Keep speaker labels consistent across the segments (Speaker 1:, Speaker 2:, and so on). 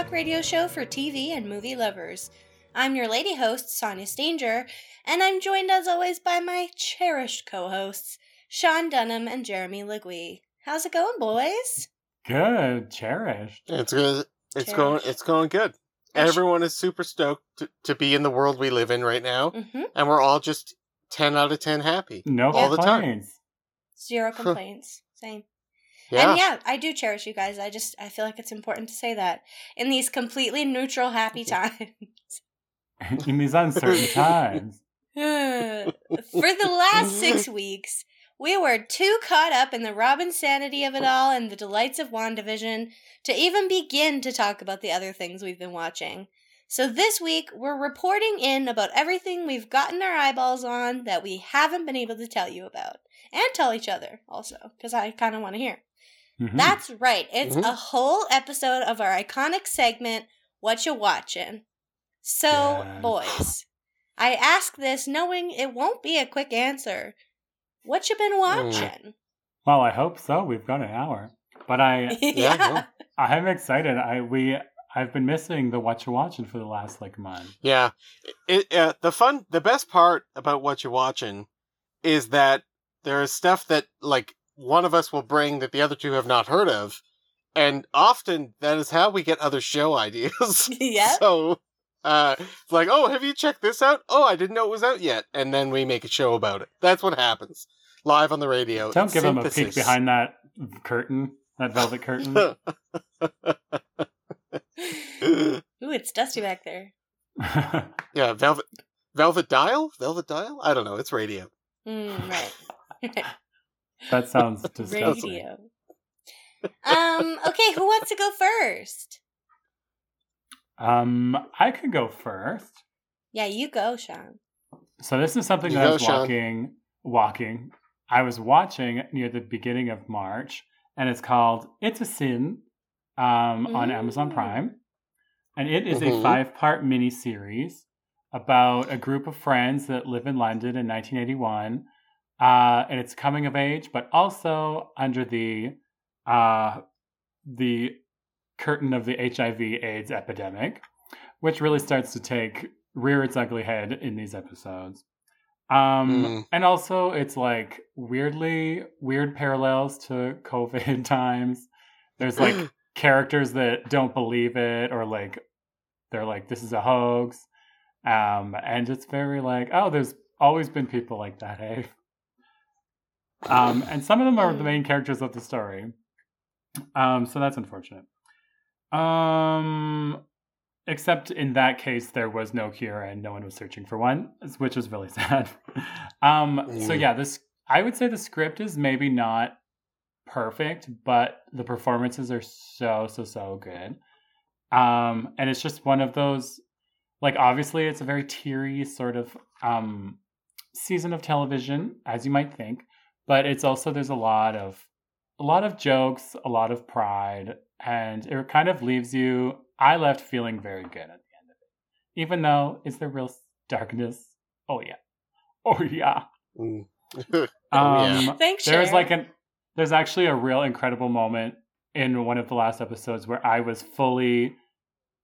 Speaker 1: talk radio show for TV and movie lovers. I'm your lady host, Sonia Stanger, and I'm joined as always by my cherished co hosts, Sean Dunham and Jeremy Legui. How's it going, boys?
Speaker 2: Good, cherished.
Speaker 3: It's good. It's going. It's going good. Everyone is super stoked to, to be in the world we live in right now,
Speaker 1: Mm-hmm.
Speaker 3: and we're all just ten out of ten happy.
Speaker 2: No
Speaker 3: All the time.
Speaker 1: Zero complaints. Same.
Speaker 3: Yeah.
Speaker 1: And yeah, I do cherish you guys. I just I feel like it's important to say that in these completely neutral, happy times.
Speaker 2: in these uncertain times.
Speaker 1: For the last six weeks, we were too caught up in the Robin sanity of it all and the delights of WandaVision to even begin to talk about the other things we've been watching. So this week, we're reporting in about everything we've gotten our eyeballs on that we haven't been able to tell you about. And tell each other also, because I kind of want to hear.
Speaker 2: Mhm.
Speaker 1: That's right. It's
Speaker 3: Mhm.
Speaker 1: a whole episode of our iconic segment, What You Watching. So,
Speaker 2: Yes.
Speaker 1: boys, I ask this knowing it won't be a quick answer. What you been watching?
Speaker 2: well, I hope so. We've got an hour, but I
Speaker 1: yeah.
Speaker 3: yeah.
Speaker 2: I'm excited. I we I've been missing the what you watching for the last like month.
Speaker 3: Yeah. It, uh, the fun, the best part about what you're watching is that there is stuff that like one of us will bring that the other two have not heard of, and often that is how we get other show ideas.
Speaker 1: Yep.
Speaker 3: So, uh, it's like, oh, have you checked this out? Oh, I didn't know it was out yet, and then we make a show about it. That's what happens live on the radio.
Speaker 2: Don't
Speaker 3: It's
Speaker 2: give them a peek behind that curtain, that velvet curtain.
Speaker 1: Ooh, it's dusty back there.
Speaker 3: yeah, velvet, velvet dial, velvet dial. I don't know. It's radio.
Speaker 1: Mm, right.
Speaker 2: That sounds disgusting.
Speaker 1: Radio. Um, okay, who wants to go first?
Speaker 2: Um, I could go first.
Speaker 1: Yeah, you go, Sean.
Speaker 2: So this is something
Speaker 3: You
Speaker 2: that I
Speaker 3: go,
Speaker 2: was
Speaker 3: Sean.
Speaker 2: walking, walking. I was watching near the beginning of March, and it's called "It's a Sin" um, on Amazon
Speaker 1: Mm.
Speaker 2: Prime, and it is
Speaker 3: Mhm.
Speaker 2: a five-part miniseries about a group of friends that live in London in 1981, uh, and it's coming of age, but also under the uh, the curtain of the HIV/AIDS epidemic, which really starts to take rear its ugly head in these episodes. Um,
Speaker 3: Mm.
Speaker 2: and also it's like weirdly weird parallels to COVID times. There's like characters that don't believe it or like they're like this is a hoax. Um, and it's very like, oh, there's always been people like that, hey. Um, and some of them are the main characters of the story. Um, so that's unfortunate. Um, except in that case, there was no cure and no one was searching for one, which was really sad. um, so
Speaker 3: Mm.
Speaker 2: yeah, this I would say the script is maybe not perfect, but the performances are so so so good. Um, and it's just one of those like obviously it's a very teary sort of um season of television, as you might think, but it's also there's a lot of a lot of jokes, a lot of pride, and it kind of leaves you. I left feeling very good at the end of it, even though is there real darkness? Oh yeah, oh yeah.
Speaker 3: Mm.
Speaker 2: Um,
Speaker 3: yeah.
Speaker 1: Thanks,
Speaker 2: there's
Speaker 1: Sharon.
Speaker 2: like an there's actually a real incredible moment in one of the last episodes where I was fully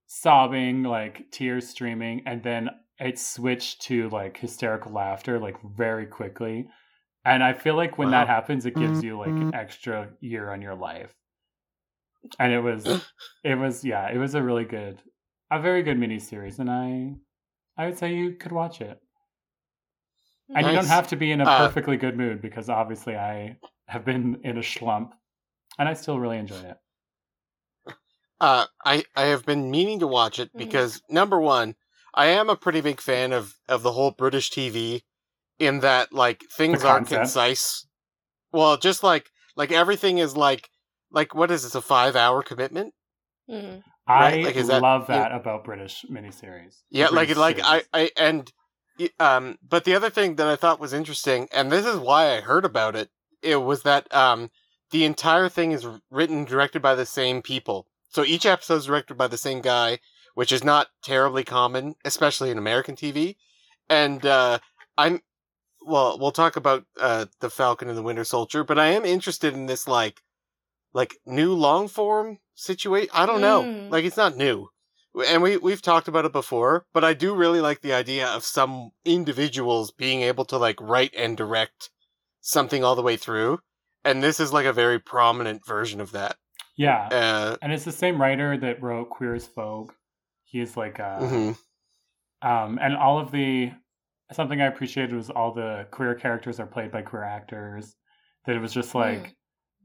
Speaker 2: sobbing, like tears streaming, and then it switched to like hysterical laughter like very quickly. And I feel like when that happens, it gives you like an extra year on your life. And it was, it was, yeah, it was a really good, a very good miniseries, and I, I would say you could watch it. And you don't have to be in a
Speaker 3: Uh,
Speaker 2: perfectly good mood because obviously I have been in a slump, and I still really enjoy it.
Speaker 3: Uh, I I have been meaning to watch it
Speaker 1: Mhm.
Speaker 3: because number one, I am a pretty big fan of of the whole British TV, in that like things
Speaker 2: aren't
Speaker 3: concise. Well, just like like everything is like like what is this a five hour commitment?
Speaker 1: Mhm.
Speaker 2: I
Speaker 3: Right, like, is that-
Speaker 2: love that about British miniseries.
Speaker 3: Yeah, like
Speaker 2: British
Speaker 3: like I
Speaker 2: series.
Speaker 3: I and um, but the other thing that I thought was interesting, and this is why I heard about it, it was that um, the entire thing is written directed by the same people. So each episode is directed by the same guy, which is not terribly common, especially in American TV. And uh, I'm well, we'll talk about uh, the Falcon and the Winter Soldier, but I am interested in this like like new long form situation. I don't know.
Speaker 1: Mm.
Speaker 3: Like it's not new. And we we've talked about it before, but I do really like the idea of some individuals being able to like write and direct something all the way through. And this is like a very prominent version of that.
Speaker 2: Yeah.
Speaker 3: Uh,
Speaker 2: and it's the same writer that wrote Queer as Folk. He's like uh
Speaker 3: mhm.
Speaker 2: um and all of the something I appreciated was all the queer characters are played by queer actors. That it was just like
Speaker 1: Mm.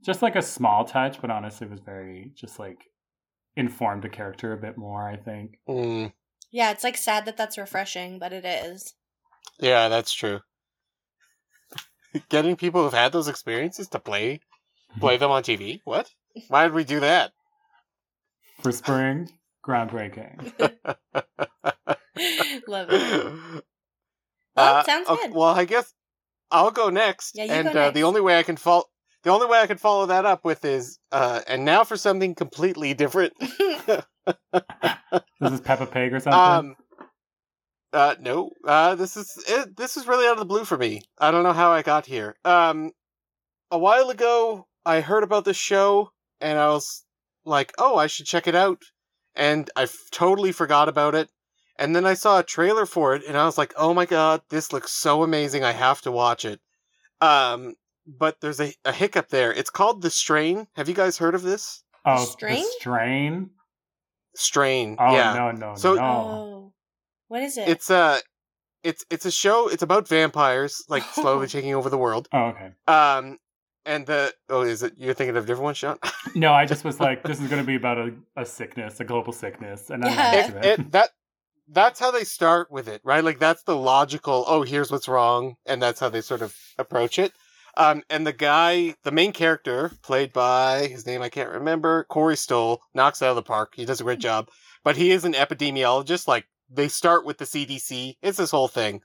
Speaker 2: just like a small touch, but honestly it was very just like informed the character a bit more, I think.
Speaker 3: Mm,
Speaker 1: Yeah, it's like sad that that's refreshing, but it is.
Speaker 3: yeah, that's true. Getting people who've had those experiences to play play them on TV. What? Why did we do that?
Speaker 2: For spring, groundbreaking.
Speaker 1: Love it.
Speaker 3: Uh,
Speaker 1: Well, sounds
Speaker 3: okay,
Speaker 1: good.
Speaker 3: Well, I guess I'll go next.
Speaker 1: Yeah, you
Speaker 3: and
Speaker 1: go
Speaker 3: Uh,
Speaker 1: next.
Speaker 3: the only way I can follow the only way I can follow that up with is uh, and now for something completely different.
Speaker 2: This is Peppa Pig or something.
Speaker 3: um, uh, no, uh, this is it, this is really out of the blue for me. I don't know how I got here. Um, a while ago, I heard about this show and I was like, oh, I should check it out, and I f- totally forgot about it. And then I saw a trailer for it, and I was like, "Oh my god, this looks so amazing! I have to watch it." Um, but there's a, a hiccup there. It's called The Strain. Have you guys heard of this?
Speaker 2: oh,
Speaker 1: Strain?
Speaker 2: the strain.
Speaker 3: Strain.
Speaker 2: Oh
Speaker 3: yeah.
Speaker 2: no, no,
Speaker 3: So-
Speaker 2: no.
Speaker 1: oh. What is it?
Speaker 3: It's a, it's it's a show. It's about vampires like slowly taking over the world.
Speaker 2: Oh, okay.
Speaker 3: Um, and the oh, is it you're thinking of a different one, Sean?
Speaker 2: No, I just was like, this is going to be about a, a sickness, a global sickness, and I'm
Speaker 1: Yeah.
Speaker 2: into
Speaker 3: it,
Speaker 2: it.
Speaker 3: it that that's how they start with it, right? Like that's the logical. Oh, here's what's wrong, and that's how they sort of approach it. Um, and the guy, the main character, played by his name I can't remember, Corey Stoll, knocks it out of the park. He does a great job, but he is an epidemiologist. Like they start with the CDC. It's this whole thing.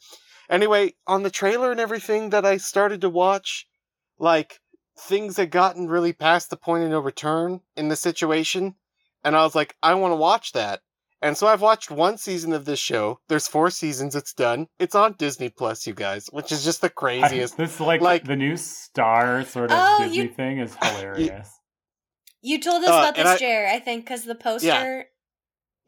Speaker 3: Anyway, on the trailer and everything that I started to watch, like things had gotten really past the point of no return in the situation, and I was like, I want to watch that. And so I've watched one season of this show. There's four seasons. It's done. It's on Disney Plus, you guys, which is just the
Speaker 2: I-
Speaker 3: craziest.
Speaker 2: this like,
Speaker 3: like-
Speaker 2: the new star sort of
Speaker 1: Oh,
Speaker 2: Disney
Speaker 1: you-
Speaker 2: thing is hilarious.
Speaker 1: you told us
Speaker 3: Uh,
Speaker 1: about
Speaker 3: and
Speaker 1: this,
Speaker 3: I-
Speaker 1: Jer, I think, because the poster,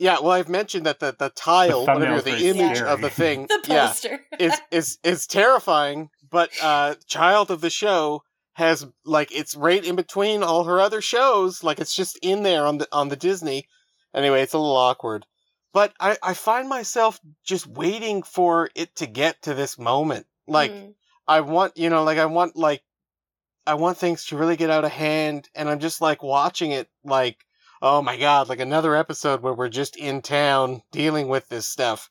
Speaker 3: yeah, well, I've mentioned that the the tile,
Speaker 2: The
Speaker 3: whatever the image
Speaker 2: scary.
Speaker 3: of the thing,
Speaker 1: the
Speaker 3: yeah,
Speaker 1: poster.
Speaker 3: is is is terrifying. But uh, child of the show has like it's right in between all her other shows. Like it's just in there on the on the Disney. Anyway, it's a little awkward. But I, I find myself just waiting for it to get to this moment. Like
Speaker 1: Mm.
Speaker 3: I want, you know, like I want like I want things to really get out of hand and I'm just like watching it like oh my god, like another episode where we're just in town dealing with this stuff.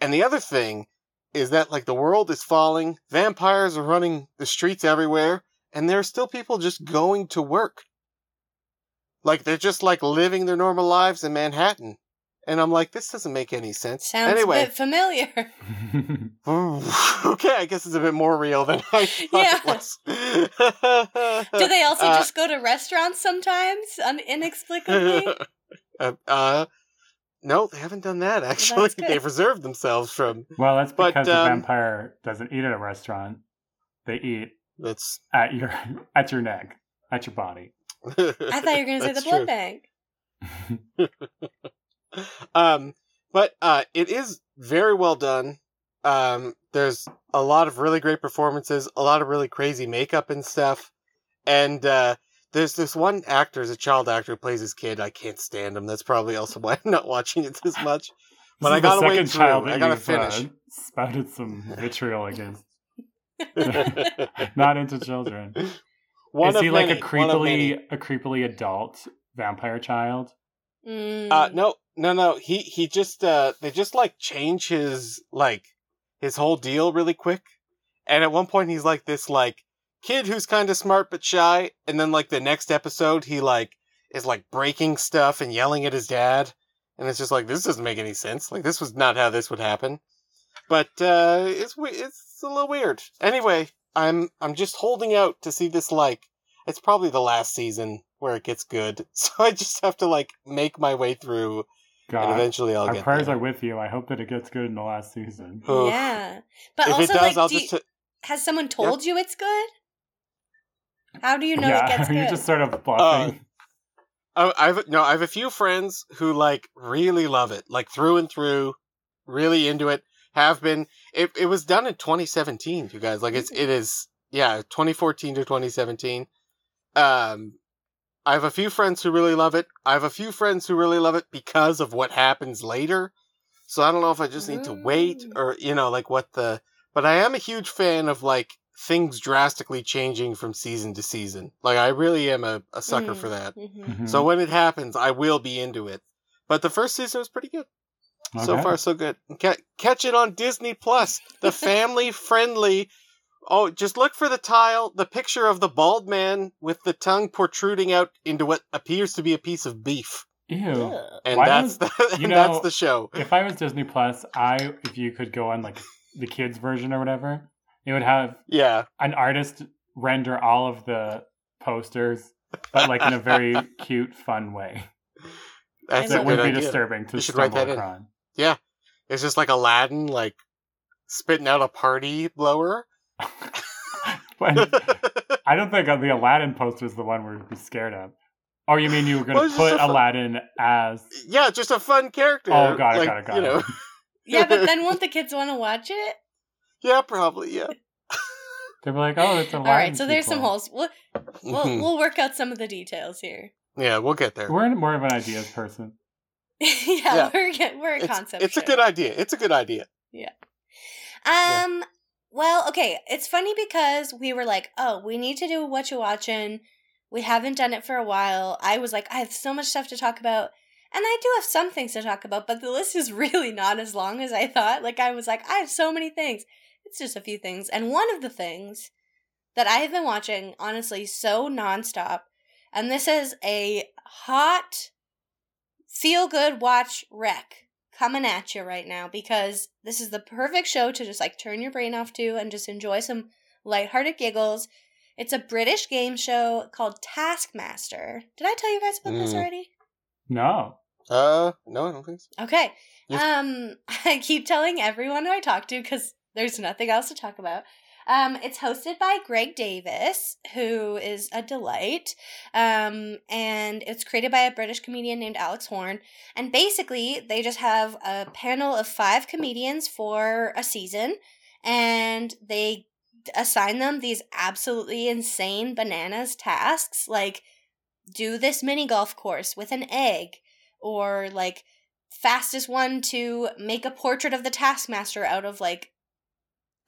Speaker 3: And the other thing is that like the world is falling, vampires are running the streets everywhere, and there are still people just going to work. Like they're just like living their normal lives in Manhattan. And I'm like, this doesn't make any sense.
Speaker 1: Sounds a
Speaker 3: anyway,
Speaker 1: bit familiar.
Speaker 3: okay, I guess it's a bit more real than I thought
Speaker 1: Yeah.
Speaker 3: it was.
Speaker 1: Do they also
Speaker 3: Uh,
Speaker 1: just go to restaurants sometimes, un- inexplicably?
Speaker 3: uh, uh, no, they haven't done that. Actually,
Speaker 1: that's good.
Speaker 3: they've reserved themselves from.
Speaker 2: well, that's
Speaker 3: But,
Speaker 2: because the
Speaker 3: um,
Speaker 2: vampire doesn't eat at a restaurant; they eat
Speaker 3: That's.
Speaker 2: at your at your neck, at your body.
Speaker 1: I thought you were going to say the blood
Speaker 3: true.
Speaker 1: bank.
Speaker 3: um, but uh, it is very well done. Um, there's a lot of really great performances, a lot of really crazy makeup and stuff, and uh, there's this one actor, is a child actor who plays his kid. I can't stand him. That's probably also why I'm not watching it this much. But I gotta wait
Speaker 2: second
Speaker 3: through.
Speaker 2: child
Speaker 3: I
Speaker 2: that
Speaker 3: gotta
Speaker 2: you've,
Speaker 3: finish.
Speaker 2: Uh, spouted some vitriol against. Not into children.
Speaker 3: One
Speaker 2: is
Speaker 3: of
Speaker 2: he like a
Speaker 3: one of many.
Speaker 2: creepily a creepily adult vampire child?
Speaker 1: Mm.
Speaker 3: Uh, no, no, no. He he just uh, they just like change his like his whole deal really quick. And at one point, he's like this like kid who's kind of smart but shy. And then like the next episode, he like is like breaking stuff and yelling at his dad. And it's just like this doesn't make any sense. Like this was not how this would happen. But uh, it's it's a little weird. Anyway, I'm I'm just holding out to see this like it's probably the last season where it gets good. So I just have to like make my way through and
Speaker 2: God,
Speaker 3: eventually I'll
Speaker 2: our
Speaker 3: get
Speaker 2: prayers
Speaker 3: there.
Speaker 2: are with you. I hope that it gets good in the last season.
Speaker 3: Oof.
Speaker 1: Yeah. But
Speaker 3: if
Speaker 1: also,
Speaker 3: it does,
Speaker 1: like,
Speaker 3: I'll
Speaker 1: do you-
Speaker 3: just t-
Speaker 1: has someone told you it's good? How do you know it
Speaker 2: yeah,
Speaker 1: gets
Speaker 2: are you
Speaker 1: good?
Speaker 2: just sort of
Speaker 3: uh,
Speaker 2: bluffing?
Speaker 3: I, I've no, I have a few friends who like really love it, like through and through, really into it. Have been. It it was done in 2017, you guys. Like it's it is yeah, 2014 to 2017. Um, I have a few friends who really love it. I have a few friends who really love it because of what happens later. So I don't know if I just need to wait
Speaker 1: Mm.
Speaker 3: or you know like what the. But I am a huge fan of like things drastically changing from season to season. Like I really am a, a sucker
Speaker 1: Mm.
Speaker 3: for that.
Speaker 1: Mhm.
Speaker 2: Mhm.
Speaker 3: So when it happens, I will be into it. But the first season was pretty good. So far, so good. Catch it on Disney Plus, the family friendly. Oh, just look for the tile, the picture of the bald man with the tongue protruding out into what appears to be a piece of beef,
Speaker 2: Ew.
Speaker 1: Ugh.
Speaker 3: and
Speaker 2: Why
Speaker 3: that's
Speaker 2: does-
Speaker 3: the
Speaker 2: you know-
Speaker 3: that's the show.
Speaker 2: If I was Disney Plus, I if you could go on like the kids version or whatever, it would have
Speaker 3: Yeah,
Speaker 2: an artist render all of the posters, but like in a very cute, fun way.
Speaker 3: that's
Speaker 1: I
Speaker 3: a
Speaker 2: That
Speaker 1: know.
Speaker 3: good
Speaker 2: would be
Speaker 3: idea.
Speaker 2: disturbing to
Speaker 3: You should write
Speaker 2: stumble
Speaker 3: that in.
Speaker 2: Upon.
Speaker 3: It's just like Aladdin, like spitting out a party blower.
Speaker 2: But I don't think the Aladdin poster is the one we'd be scared of. Oh, you mean you were going to
Speaker 3: it's just
Speaker 2: put
Speaker 3: a fu-
Speaker 2: Aladdin as?
Speaker 3: yeah, just a fun character.
Speaker 2: Oh, got it,
Speaker 3: like,
Speaker 2: got it, got
Speaker 3: you know.
Speaker 2: it.
Speaker 1: Yeah, but then won't the kids want to watch it?
Speaker 3: Yeah, probably. Yeah.
Speaker 2: They were like, "Oh, it's Aladdin."
Speaker 1: All right, so there's some holes. We'll, we'll we'll work out some of the details here.
Speaker 3: yeah, we'll get there.
Speaker 2: We're more of an ideas person.
Speaker 1: yeah,
Speaker 3: Yeah.
Speaker 1: we're we're a
Speaker 3: It's,
Speaker 1: concept.
Speaker 3: it's a good idea. It's a good idea. Yeah.
Speaker 1: Um. Well, okay. It's funny because we were like, "Oh, we need to do what you watching." We haven't done it for a while. I was like, I have so much stuff to talk about, and I do have some things to talk about, but the list is really not as long as I thought. Like I was like, I have so many things. It's just a few things, and one of the things that I have been watching, honestly, so nonstop, and this is a hot, feel good watch wreck coming at you right now because this is the perfect show to just like turn your brain off to and just enjoy some lighthearted giggles. It's a British game show called Taskmaster. Did I tell you guys about this
Speaker 3: Mm.
Speaker 1: already?
Speaker 2: No.
Speaker 3: Uh, no, I don't think so.
Speaker 1: Okay.
Speaker 3: Yes.
Speaker 1: Um, I keep telling everyone I talk to because there's nothing else to talk about. Um, it's hosted by Greg Davies, who is a delight. Um, and it's created by a British comedian named Alex Horne. And basically, they just have a panel of five comedians for a season, and they assign them these absolutely insane bananas tasks, like do this mini golf course with an egg, or like fastest one to make a portrait of the taskmaster out of like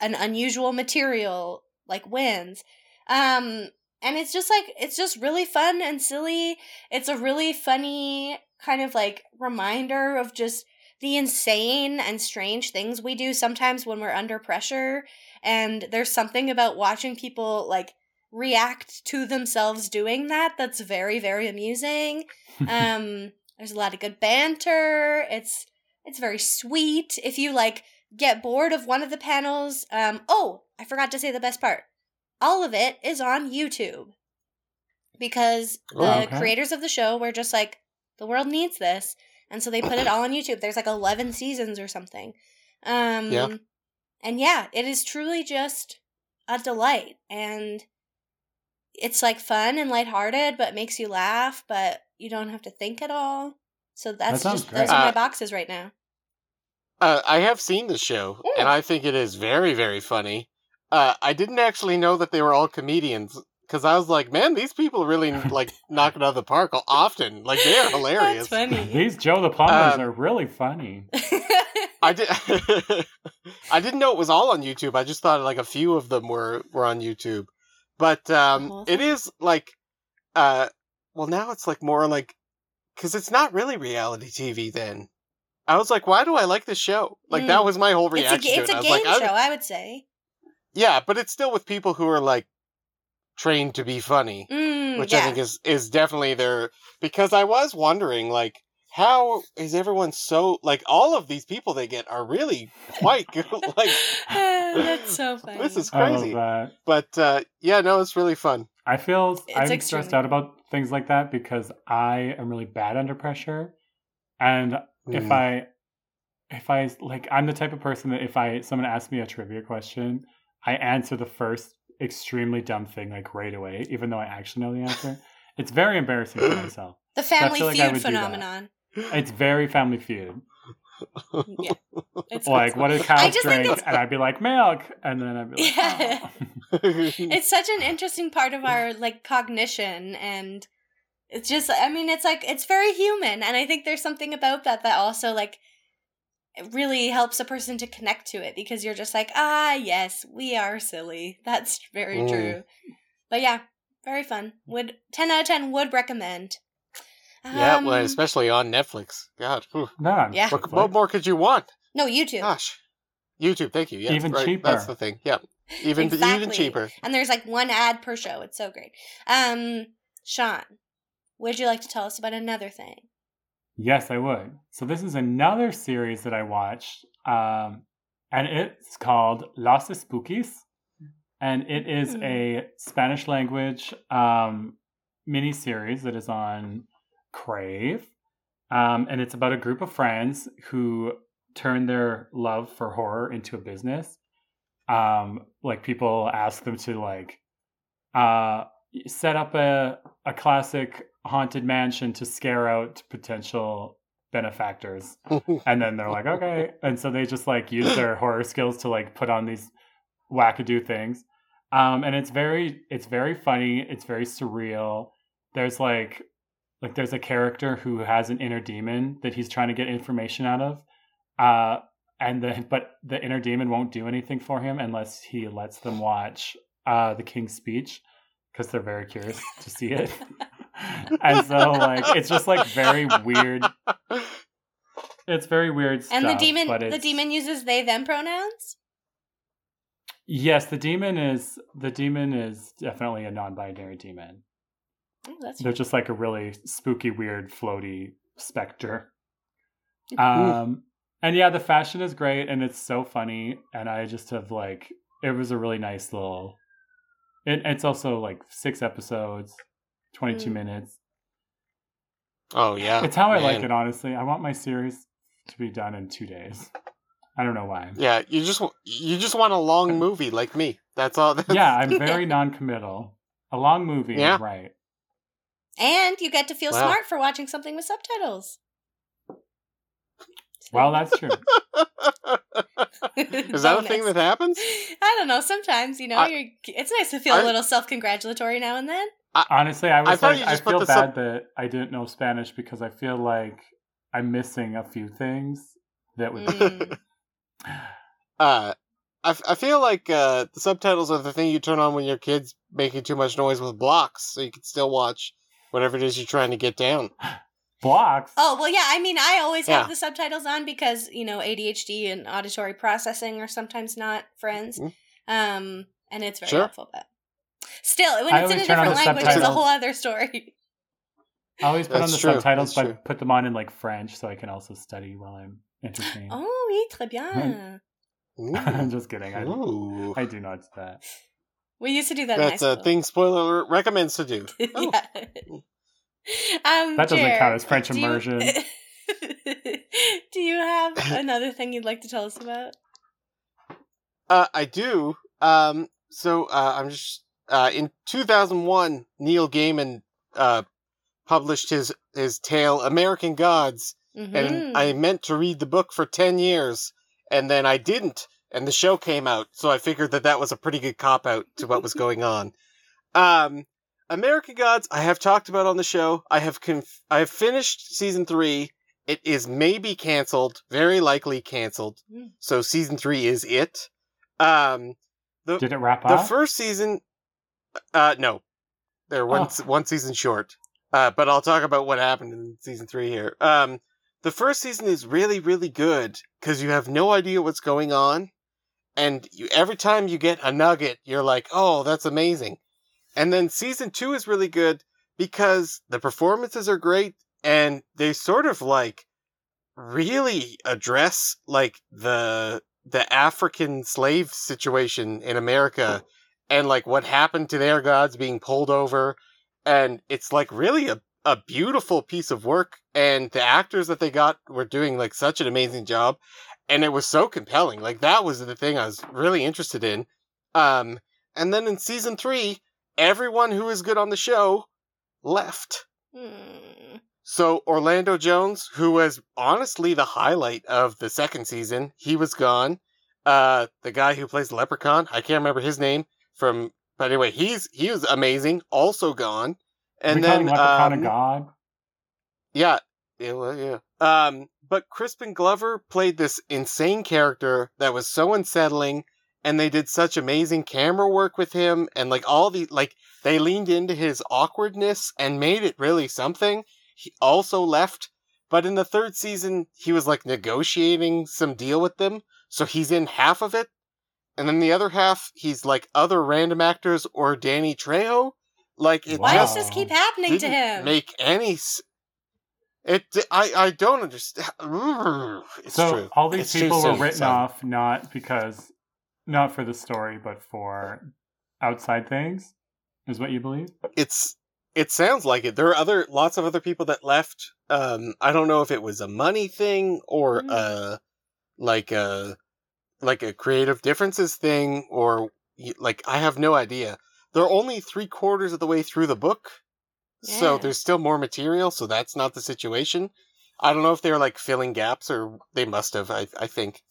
Speaker 1: an unusual material like wins. Um and it's just like it's just really fun and silly. It's a really funny kind of like reminder of just the insane and strange things we do sometimes when we're under pressure. And there's something about watching people like react to themselves doing that that's very very amusing. Um there's a lot of good banter. It's it's very sweet. If you like get bored of one of the panels um oh i forgot to say the best part. All of it is on youtube. Because the
Speaker 3: Oh,
Speaker 2: okay.
Speaker 1: creators of the show were just like the world needs this. And so they put it all on youtube. There's like 11 seasons or something. Um
Speaker 3: Yeah.
Speaker 1: and yeah it is truly just a delight. And it's like fun and lighthearted but makes you laugh but you don't have to think at all. So that's
Speaker 2: sounds
Speaker 1: just
Speaker 2: great.
Speaker 1: those are my
Speaker 3: Uh,
Speaker 1: boxes right now
Speaker 3: Uh, I have seen the show,
Speaker 1: Mm.
Speaker 3: and I think it is very, very funny. Uh, I didn't actually know that they were all comedians because I was like, man, these people really like knock it out of the park often. Like they are hilarious.
Speaker 1: That's funny.
Speaker 2: These Joe the Plumbers
Speaker 3: Um,
Speaker 2: are really funny.
Speaker 3: I did. I didn't know it was all on YouTube. I just thought like a few of them were were on YouTube, but um,
Speaker 1: whole
Speaker 3: it
Speaker 1: thing?
Speaker 3: is like, uh, well now it's like more like, because it's not really reality TV. Then I was like, why do I like this show? Like that
Speaker 1: Mm.
Speaker 3: was my whole
Speaker 1: it's a,
Speaker 3: reaction
Speaker 1: ga-
Speaker 3: to
Speaker 1: it's
Speaker 3: it. I
Speaker 1: a game
Speaker 3: like, I-
Speaker 1: show, I would say.
Speaker 3: yeah, but it's still with people who are like trained to be funny,
Speaker 1: Mm,
Speaker 3: which
Speaker 1: yeah.
Speaker 3: I think is is definitely their. Because I was wondering like. How is everyone so like all of these people they get are really quite good like
Speaker 1: That's so funny.
Speaker 3: this is
Speaker 2: I love
Speaker 3: crazy.
Speaker 2: that.
Speaker 3: But uh, yeah, no, it's really fun.
Speaker 2: I feel
Speaker 1: It's
Speaker 2: I'm
Speaker 1: extremely
Speaker 2: stressed out about things like that because I am really bad under pressure, and if
Speaker 3: Mm.
Speaker 2: I, if I like, I'm the type of person that if I someone asks me a trivia question, I answer the first extremely dumb thing like right away, even though I actually know the answer. it's very embarrassing for myself.
Speaker 1: The Family
Speaker 2: feel like
Speaker 1: Feud
Speaker 2: would do that.
Speaker 1: phenomenon.
Speaker 2: It's very Family Feud.
Speaker 1: Yeah. It's
Speaker 2: Like, what did
Speaker 1: I
Speaker 2: cows drink? And I'd be like, milk. And then I'd be like,
Speaker 1: Yeah.
Speaker 2: oh.
Speaker 1: it's such an interesting part of our like cognition and it's just i mean it's like it's very human and i think there's something about that that also like it really helps a person to connect to it because you're just like ah yes we are silly that's very
Speaker 3: Mm.
Speaker 1: true but yeah very fun would 10 out of 10 would recommend
Speaker 3: yeah,
Speaker 1: Um,
Speaker 3: well, especially on Netflix. God, whew.
Speaker 2: no,
Speaker 1: Yeah.
Speaker 3: what, what more could you want?
Speaker 1: no youtube
Speaker 3: Gosh, YouTube. Thank you. Yeah,
Speaker 2: Even
Speaker 3: right,
Speaker 2: cheaper.
Speaker 3: That's the thing. Yeah, even even cheaper.
Speaker 1: and there's like one ad per show it's so great um sean would you like to tell us about another thing
Speaker 2: Yes, I would. So this is another series that I watched, um, and it's called Los Espookys, and it is
Speaker 1: Hmm.
Speaker 2: a Spanish language um, mini series that is on Crave, um, and it's about a group of friends who turn their love for horror into a business. Um, like people ask them to like uh, set up a a classic haunted mansion to scare out potential benefactors. And then they're like okay. And so they just like use their horror skills to like put on these wackadoo things. Um and it's very it's very funny. It's very surreal. There's like like there's a character who has an inner demon that he's trying to get information out of uh and then but the inner demon won't do anything for him unless he lets them watch uh the king's speech because they're very curious to see it and so like it's just like very weird. It's very weird stuff
Speaker 1: and the demon the demon uses they them pronouns?
Speaker 2: Yes the demon is the demon is definitely a non-binary demon.
Speaker 1: Oh, that's
Speaker 2: they're just like a really spooky weird floaty specter. Um and yeah the fashion is great and it's so funny and i just have like it was a really nice little it, it's also like six episodes 22
Speaker 1: Mm.
Speaker 2: minutes
Speaker 3: oh yeah,
Speaker 2: it's how i like it honestly i want my series to be done in two days i don't know why
Speaker 3: Yeah, you just you just want a long movie like me. That's all. That's,
Speaker 2: yeah i'm very non-committal a long movie
Speaker 3: Yeah.
Speaker 2: right
Speaker 1: and you get to feel
Speaker 3: Wow.
Speaker 1: smart for watching something with subtitles
Speaker 2: well that's true
Speaker 3: Is that a thing
Speaker 1: Bonus.
Speaker 3: that happens?
Speaker 1: I don't know. Sometimes, you know,
Speaker 3: I-
Speaker 1: you're, it's nice to feel a
Speaker 3: I-
Speaker 1: little self-congratulatory now and then.
Speaker 2: Honestly i was
Speaker 3: I
Speaker 2: like
Speaker 3: you
Speaker 2: i
Speaker 3: just put
Speaker 2: feel bad
Speaker 3: sub-
Speaker 2: that i didn't know spanish because i feel like i'm missing a few things that would
Speaker 1: Mm.
Speaker 3: Uh, I, f- I feel like uh, the subtitles are the thing you turn on when your kid's making too much noise with blocks, so you can still watch whatever it is you're trying to get down.
Speaker 2: blocks
Speaker 1: Oh well, yeah. I mean, I always
Speaker 3: Yeah.
Speaker 1: have the subtitles on because you know ADHD and auditory processing are sometimes not friends.
Speaker 3: Mhm.
Speaker 1: Um, and it's very
Speaker 3: Sure.
Speaker 1: helpful. But still, when
Speaker 2: I
Speaker 1: it's in a
Speaker 2: turn on
Speaker 1: different
Speaker 2: the
Speaker 1: language, it's a whole other story.
Speaker 2: I always put on the
Speaker 3: true,
Speaker 2: subtitles,
Speaker 3: that's
Speaker 2: but I
Speaker 3: true.
Speaker 2: put them on in like French so I can also study while I'm entertained.
Speaker 1: Oh oui, très bien.
Speaker 2: I'm just kidding. I,
Speaker 3: Ooh.
Speaker 2: I do not do that.
Speaker 1: We used to do that. in
Speaker 3: That's
Speaker 1: high
Speaker 3: a thing spoiler alert recommends to do. Oh.
Speaker 1: yeah. Um,
Speaker 2: That doesn't
Speaker 1: Jer,
Speaker 2: count as French
Speaker 1: do you-
Speaker 2: immersion.
Speaker 1: do you have another thing you'd like to tell us about?
Speaker 3: Uh, I do. Um, so uh, I'm just uh, in 2001, Neil Gaiman uh, published his his tale American Gods,
Speaker 1: Mhm.
Speaker 3: and I meant to read the book for 10 years, and then I didn't, and the show came out, so I figured that that was a pretty good cop out to what was going on. Um, American Gods, I have talked about on the show. I have conf- I have finished season three. It is maybe canceled, very likely canceled.
Speaker 1: Mm.
Speaker 3: So season three is it. Um,
Speaker 2: Did it wrap up the
Speaker 3: first season, uh, no, they're one
Speaker 2: Oh.
Speaker 3: one season short. Uh, but I'll talk about what happened in season three here. Um, the first season is really really good because you have no idea what's going on, and you, every time you get a nugget, you're like, oh, that's amazing. And then season two is really good because the performances are great and they sort of like really address like the the African slave situation in America and like what happened to their gods being pulled over and it's like really a a beautiful piece of work and the actors that they got were doing like such an amazing job and it was so compelling like that was the thing I was really interested in um and then in season 3 everyone who is good on the show left
Speaker 1: Hmm.
Speaker 3: So Orlando Jones, who was honestly the highlight of the second season, he was gone. Uh, the guy who plays Leprechaun, I can't remember his name from, but anyway, he's he was amazing, also gone. And then, um,
Speaker 2: a god.
Speaker 3: yeah, yeah, well, yeah. Um, but Crispin Glover played this insane character that was so unsettling, and they did such amazing camera work with him, and like all the like they leaned into his awkwardness and made it really something. He also left, but in the third season, he was like negotiating some deal with them, so he's in half of it, and then the other half, he's like other random actors or Danny Trejo. Like it
Speaker 1: Why
Speaker 3: just
Speaker 1: does this keep happening to
Speaker 3: didn't
Speaker 1: him?
Speaker 3: make any. s- It I I don't understand. It's
Speaker 2: so
Speaker 3: true.
Speaker 2: all these
Speaker 3: It's
Speaker 2: people were written
Speaker 3: so-
Speaker 2: off not because not for the story but for outside things is what you believe
Speaker 3: It's it sounds like it. There are other lots of other people that left. Um, I don't know if it was a money thing or
Speaker 1: Mm.
Speaker 3: uh like a like a creative differences thing or like I have no idea. They're only three quarters of the way through the book, so there's still more material. So that's not the situation. I don't know if they're like filling gaps or they must have. I I think.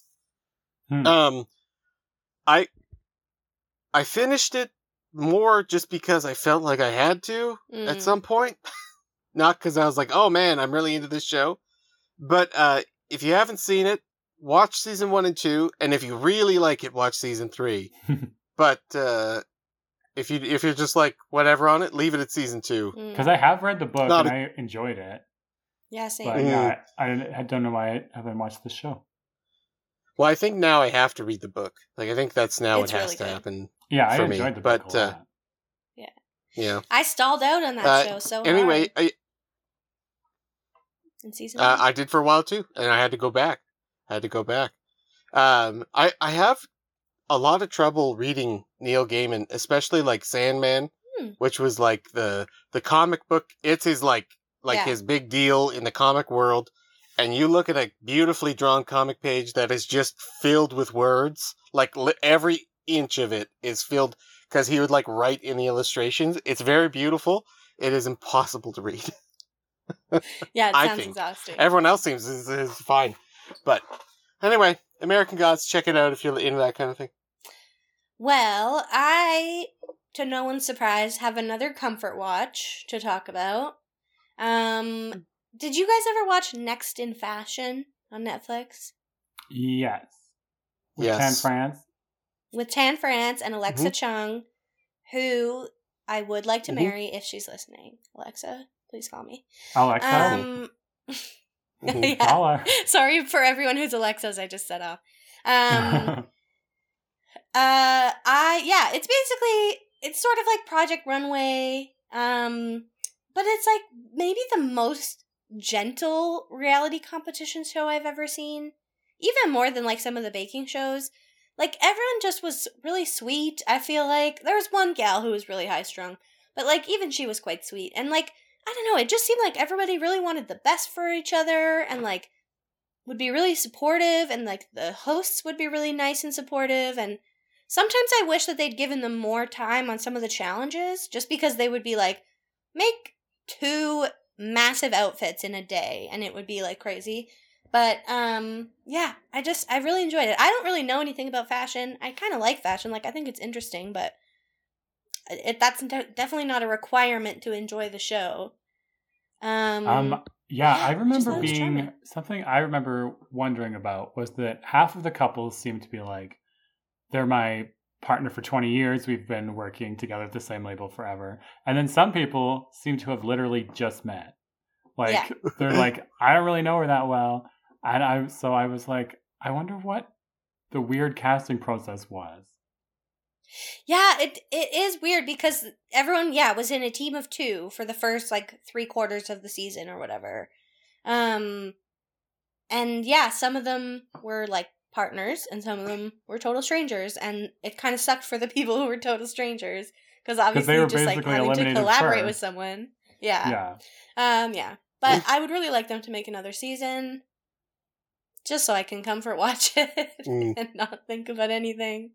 Speaker 2: Hmm.
Speaker 3: Um, I I finished it more just because I felt like I had to at
Speaker 1: Mm.
Speaker 3: some point, not because I was like, oh man, I'm really into this show. But uh, if you haven't seen it, watch season one and two, and if you really like it, watch season three. but uh, if you if you're just like whatever on it, leave it at season two.
Speaker 1: Mm.
Speaker 2: because i have read the book
Speaker 3: Not
Speaker 2: and I enjoyed it
Speaker 1: Yeah, same.
Speaker 2: but
Speaker 3: Mm.
Speaker 2: yeah I, I don't know why i haven't watched the show
Speaker 3: Well, I think now I have to read the book. Like I think that's now
Speaker 1: It's
Speaker 3: what has
Speaker 1: really
Speaker 3: to
Speaker 1: good.
Speaker 3: happen.
Speaker 2: yeah i
Speaker 3: For me,
Speaker 2: enjoyed the book
Speaker 3: but,
Speaker 2: a
Speaker 3: uh,
Speaker 2: lot.
Speaker 3: Yeah.
Speaker 1: I stalled out on that
Speaker 3: Uh,
Speaker 1: show so
Speaker 3: Anyway,
Speaker 1: hard
Speaker 3: I,
Speaker 1: in season
Speaker 3: Uh,
Speaker 1: one.
Speaker 3: I did for a while too, and I had to go back. I had to go back. Um, I I have a lot of trouble reading Neil Gaiman, especially like Sandman,
Speaker 1: Hmm.
Speaker 3: which was like the the comic book. It's his like like
Speaker 1: Yeah.
Speaker 3: his big deal in the comic world. And you look at a beautifully drawn comic page that is just filled with words, like li- every inch of it is filled because he would like write in the illustrations. It's very beautiful. It is impossible to read.
Speaker 1: yeah, it
Speaker 3: I
Speaker 1: sounds
Speaker 3: think.
Speaker 1: exhausting.
Speaker 3: Everyone else seems is, is fine. But anyway, American Gods, check it out if you're into that kind of thing.
Speaker 1: Well, I, to no one's surprise, have another comfort watch to talk about. Um, did you guys ever watch Next in Fashion on Netflix
Speaker 2: yes with
Speaker 3: Yes.
Speaker 2: Tan France
Speaker 1: with Tan France and Alexa
Speaker 3: Mm-hmm.
Speaker 1: Chung, who I would like to
Speaker 3: Mhm.
Speaker 1: marry if she's listening? Alexa, please call me.
Speaker 2: alexa
Speaker 1: Um. yeah. Sorry for everyone who's Alexas. I just set off. Um, Uh, I yeah, it's basically it's sort of like Project Runway, um, but it's like maybe the most gentle reality competition show I've ever seen. Even more than like some of the baking shows. Like everyone just was really sweet. I feel like there was one gal who was really high strung, but like even she was quite sweet. And like I don't know, it just seemed like everybody really wanted the best for each other and like would be really supportive and like the hosts would be really nice and supportive and sometimes I wish that they'd given them more time on some of the challenges just because they would be like make two massive outfits in a day and it would be like crazy. But um yeah, I just I really enjoyed it. I don't really know anything about fashion. I kind of like fashion. Like I think it's interesting, but it that's de- definitely not a requirement to enjoy the show. Um,
Speaker 2: Um, yeah, I remember
Speaker 1: thought it was
Speaker 2: being
Speaker 1: charming.
Speaker 2: something I remember wondering about was that half of the couples seem to be like, they're my partner for 20 years. We've been working together at the same label forever. And then some people seem to have literally just met. Like,
Speaker 1: Yeah.
Speaker 2: they're like, I don't really know her that well. And I, so I was like, I wonder what the weird casting process was.
Speaker 1: Yeah, it it is weird because everyone, yeah, was in a team of two for the first like three quarters of the season or whatever. Um, and yeah, some of them were like partners, and some of them were total strangers, and it kind of sucked for the people who were total strangers because obviously they
Speaker 2: were
Speaker 1: just like having to collaborate with someone. Yeah.
Speaker 2: Yeah.
Speaker 1: Um. Yeah. But I would really like them to make another season, just so I can comfort watch it
Speaker 3: Mm.
Speaker 1: and not think about anything.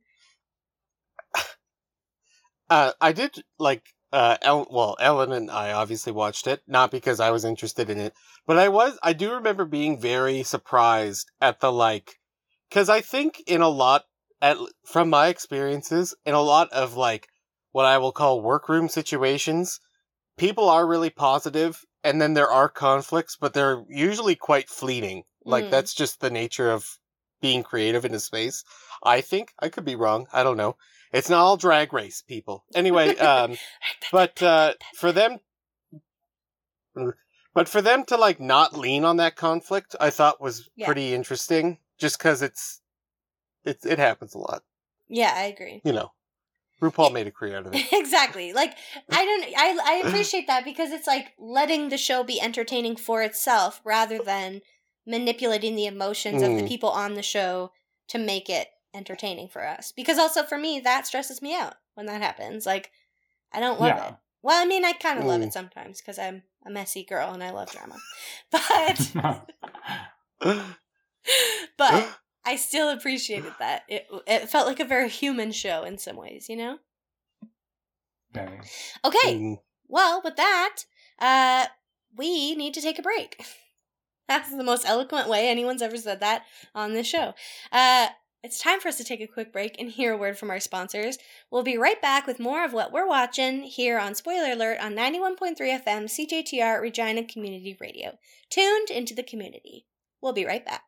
Speaker 3: Uh, I did like uh, El- well, Ellen and I obviously watched it, not because I was interested in it, but I was, I do remember being very surprised at the like, cause I think in a lot, at, from my experiences, in a lot of like, what I will call workroom situations, people are really positive, and then there are conflicts, but they're usually quite fleeting. Like,
Speaker 1: Mm.
Speaker 3: that's just the nature of being creative in a space. I think, I could be wrong, I don't know. It's not all drag race, people. Anyway, um, but uh, for them but for them to like not lean on that conflict i thought was
Speaker 1: Yeah.
Speaker 3: pretty interesting just because it's it, it happens a lot
Speaker 1: yeah, I agree.
Speaker 3: you know rupaul made a career out of it
Speaker 1: exactly. Like I don't I I appreciate that because it's like letting the show be entertaining for itself rather than manipulating the emotions of the
Speaker 3: Mm.
Speaker 1: people on the show to make it entertaining for us. Because also for me that stresses me out when that happens. Like I don't love
Speaker 2: Yeah.
Speaker 1: it. Well, I mean, I kind of love
Speaker 3: Mm.
Speaker 1: it sometimes because I'm a messy girl and I love drama. But but I still appreciated that. It it felt like a very human show in some ways, you know? Okay.
Speaker 3: Mm.
Speaker 1: Well, with that, uh, we need to take a break. That's the most eloquent way anyone's ever said that on this show. Uh, it's time for us to take a quick break and hear a word from our sponsors. We'll be right back with more of what we're watching here on Spoiler Alert on 91.3 FM CJTR Regina Community Radio. Tuned into the community. We'll be right back.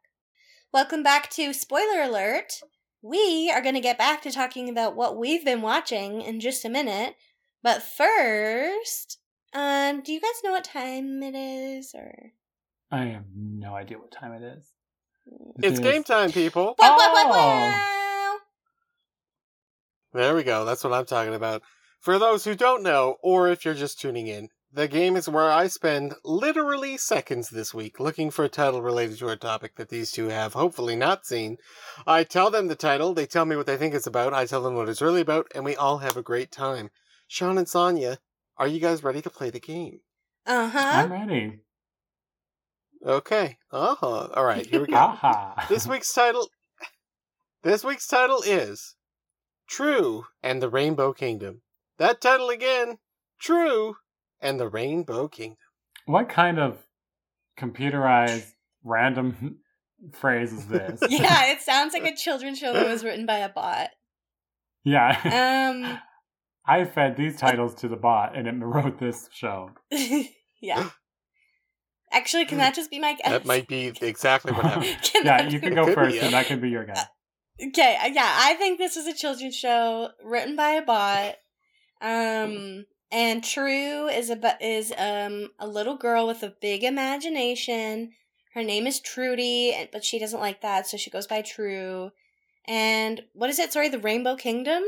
Speaker 1: Welcome back to Spoiler Alert. We are going to get back to talking about what we've been watching in just a minute. But first, um, do you guys know what time it is? Or
Speaker 2: I have no idea what time it is.
Speaker 3: it's
Speaker 2: It
Speaker 3: game time people
Speaker 1: Wow, wow, wow,
Speaker 2: Oh.
Speaker 1: wow.
Speaker 3: there we go that's what i'm talking about for those who don't know or if you're just tuning in the game is where i spend literally seconds this week looking for a title related to our topic that these two have hopefully not seen i tell them the title they tell me what they think it's about i tell them what it's really about and we all have a great time sean and sonia are you guys ready to play the game
Speaker 1: Uh huh.
Speaker 2: I'm ready.
Speaker 3: Okay. Uh-huh. All right, here we go.
Speaker 2: Aha.
Speaker 3: this week's title This week's title is True and the Rainbow Kingdom. That title again, True and the Rainbow Kingdom.
Speaker 2: What kind of computerized random phrase is this?
Speaker 1: Yeah, it sounds like a children's show that was written by a bot.
Speaker 2: Yeah.
Speaker 1: Um,
Speaker 2: I fed these titles to the bot and it wrote this show.
Speaker 1: yeah. Actually, can that just be my guess?
Speaker 3: That might be exactly what happened.
Speaker 1: Can
Speaker 2: Yeah,
Speaker 1: that
Speaker 2: you can go
Speaker 3: Could be,
Speaker 2: first
Speaker 3: yeah.
Speaker 2: and that can be your guess.
Speaker 1: Okay, uh, yeah, I think this is a children's show written by a bot. Um, and True is a bu- is um a little girl with a big imagination. Her name is Trudy, but she doesn't like that, so she goes by True. And what is it? Sorry, the Rainbow Kingdom.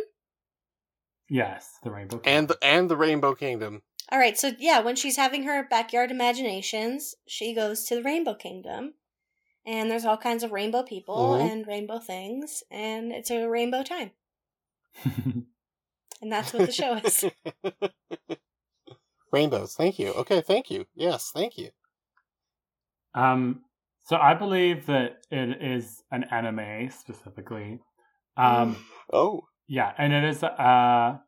Speaker 2: Yes, the Rainbow
Speaker 3: And the, and the Rainbow Kingdom.
Speaker 1: All right, so yeah, when she's having her backyard imaginations, she goes to the Rainbow Kingdom. And there's all kinds of rainbow people
Speaker 3: Mhm.
Speaker 1: and rainbow things, and it's a rainbow time. And that's what the show is.
Speaker 3: Rainbows. Thank you. Okay, thank you. Yes, thank you.
Speaker 2: um, so I believe that it is an anime specifically. Um,
Speaker 3: Oh.
Speaker 2: Yeah, and it is uh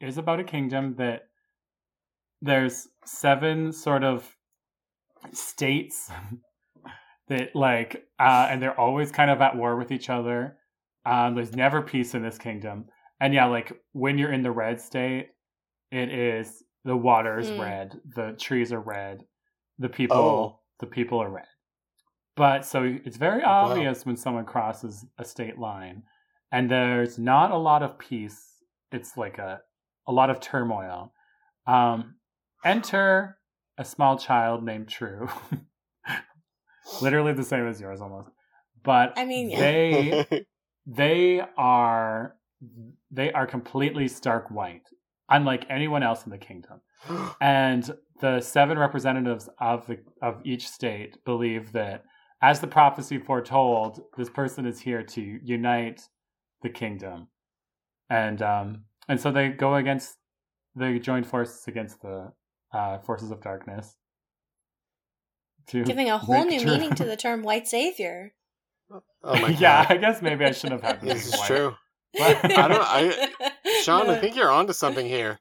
Speaker 2: it is about a kingdom that there's seven sort of states that like uh and they're always kind of at war with each other. Um there's never peace in this kingdom. And yeah, like when you're in the red state, it is the water is
Speaker 1: Mm.
Speaker 2: red, the trees are red, the people
Speaker 3: Oh.
Speaker 2: the people are red. But so it's very
Speaker 3: Wow.
Speaker 2: obvious when someone crosses a state line and there's not a lot of peace. It's like a a lot of turmoil. Um, enter a small child named True, literally the same as yours almost. But
Speaker 1: I mean, yeah.
Speaker 2: they they are they are completely stark white, unlike anyone else in the kingdom. And the seven representatives of the of each state believe that, as the prophecy foretold, this person is here to unite the kingdom, and um, and so they go against they join forces against the uh, forces of darkness. To
Speaker 1: Giving a whole new
Speaker 2: make sure-
Speaker 1: meaning to the term white savior.
Speaker 3: oh my god.
Speaker 2: yeah, I guess maybe I shouldn't have had
Speaker 3: This
Speaker 2: this
Speaker 3: is
Speaker 2: white.
Speaker 3: true.
Speaker 2: But-
Speaker 3: I don't I Sean, I think you're onto something here.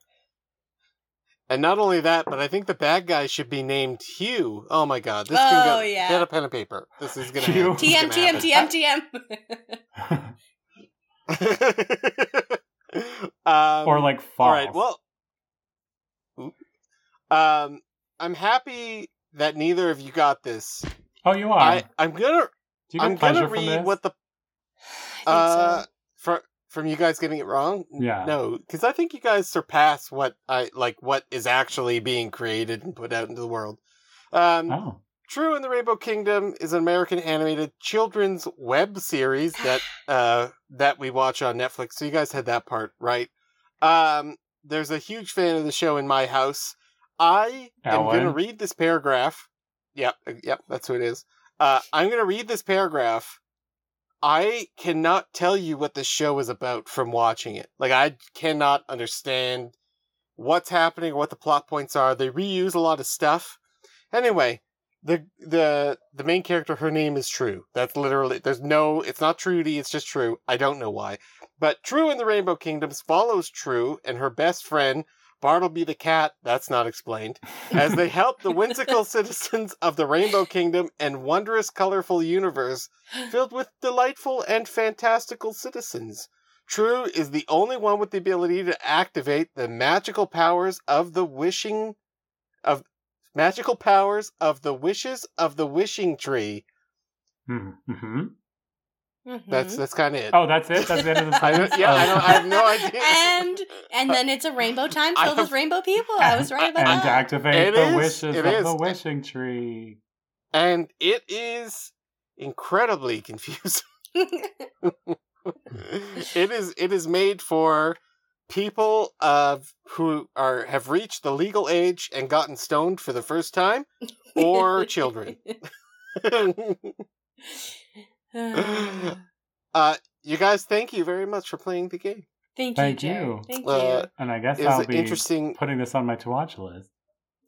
Speaker 3: And not only that, but I think the bad guy should be named Hugh. Oh my god, this can
Speaker 1: Oh,
Speaker 3: go.
Speaker 1: yeah.
Speaker 3: Get a pen and paper. This is gonna
Speaker 2: Hugh.
Speaker 3: happen. This
Speaker 1: TM,
Speaker 3: is
Speaker 1: TM,
Speaker 3: gonna
Speaker 1: TM, TM.
Speaker 3: happen. um,
Speaker 2: or like false.
Speaker 3: all right. Well, Oop. Um, I'm happy that neither of you got this.
Speaker 2: oh, you are.
Speaker 3: I I'm gonna
Speaker 2: Do you get
Speaker 3: I'm
Speaker 2: pleasure
Speaker 3: gonna
Speaker 2: from
Speaker 3: read
Speaker 2: this?
Speaker 3: what the uh
Speaker 1: so.
Speaker 3: from from you guys getting it wrong.
Speaker 2: Yeah.
Speaker 3: No, because I think you guys surpass what I like what is actually being created and put out into the world. Um,
Speaker 2: Oh,
Speaker 3: True in the Rainbow Kingdom is an American animated children's web series that uh that we watch on Netflix. So you guys had that part right. Um, there's a huge fan of the show in my house. I am to read this paragraph. Yep, uh, yep, that's who it is. Uh, I'm going to read this paragraph. I cannot tell you what this show is about from watching it. Like I cannot understand what's happening, what the plot points are. They reuse a lot of stuff. Anyway, the the the main character, her name is True. That's literally there's no it's not Trudy, it's just True. I don't know why. But True in the Rainbow Kingdoms follows True and her best friend, Bartleby the cat, that's not explained, as they help the whimsical citizens of the Rainbow Kingdom and wondrous colorful universe filled with delightful and fantastical citizens. True is the only one with the ability to activate the magical powers of the wishing of magical powers of the wishes of the wishing tree.
Speaker 2: mm-hmm.
Speaker 3: That's
Speaker 1: Mhm.
Speaker 3: that's kind of it.
Speaker 2: oh, that's it. That's the end of the
Speaker 3: I
Speaker 2: sentence.
Speaker 3: don't, yeah, I, don't, I have no idea.
Speaker 1: and and then it's a rainbow time
Speaker 3: I
Speaker 1: filled with rainbow people. I was right about
Speaker 2: and
Speaker 1: that.
Speaker 2: activate
Speaker 3: It
Speaker 2: the
Speaker 3: is,
Speaker 2: wishes of
Speaker 3: is.
Speaker 2: the wishing tree.
Speaker 3: and it is incredibly confusing. it is it is made for people of who are have reached the legal age and gotten stoned for the first time or children. uh you guys thank you very much for playing the game.
Speaker 1: Thank,
Speaker 2: Thank
Speaker 1: you, Jared.
Speaker 2: you.
Speaker 1: Thank
Speaker 3: Uh,
Speaker 2: And I guess
Speaker 3: It's
Speaker 2: I'll be
Speaker 3: interesting
Speaker 2: putting this on my to watch list.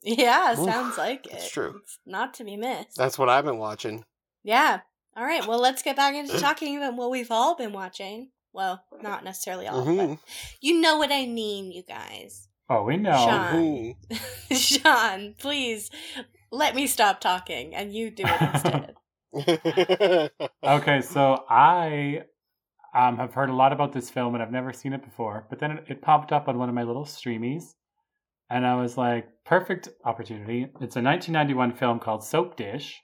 Speaker 1: you. Yeah,
Speaker 3: Oof,
Speaker 1: sounds like it.
Speaker 3: that's true.
Speaker 1: It's not to be missed.
Speaker 3: that's what I've been watching.
Speaker 1: Yeah. All right. Well, let's get back into talking about what we've all been watching. Well, not necessarily all,
Speaker 3: Mhm.
Speaker 1: but you know what I mean, you guys.
Speaker 2: Oh, we know.
Speaker 1: Sean.
Speaker 3: Mhm.
Speaker 1: Sean, please let me stop talking and you do it instead.
Speaker 2: Okay, so I um, have heard a lot about this film and I've never seen it before, but then it, it popped up on one of my little streamies, and I was like, perfect opportunity. It's a 1991 film called Soap Dish,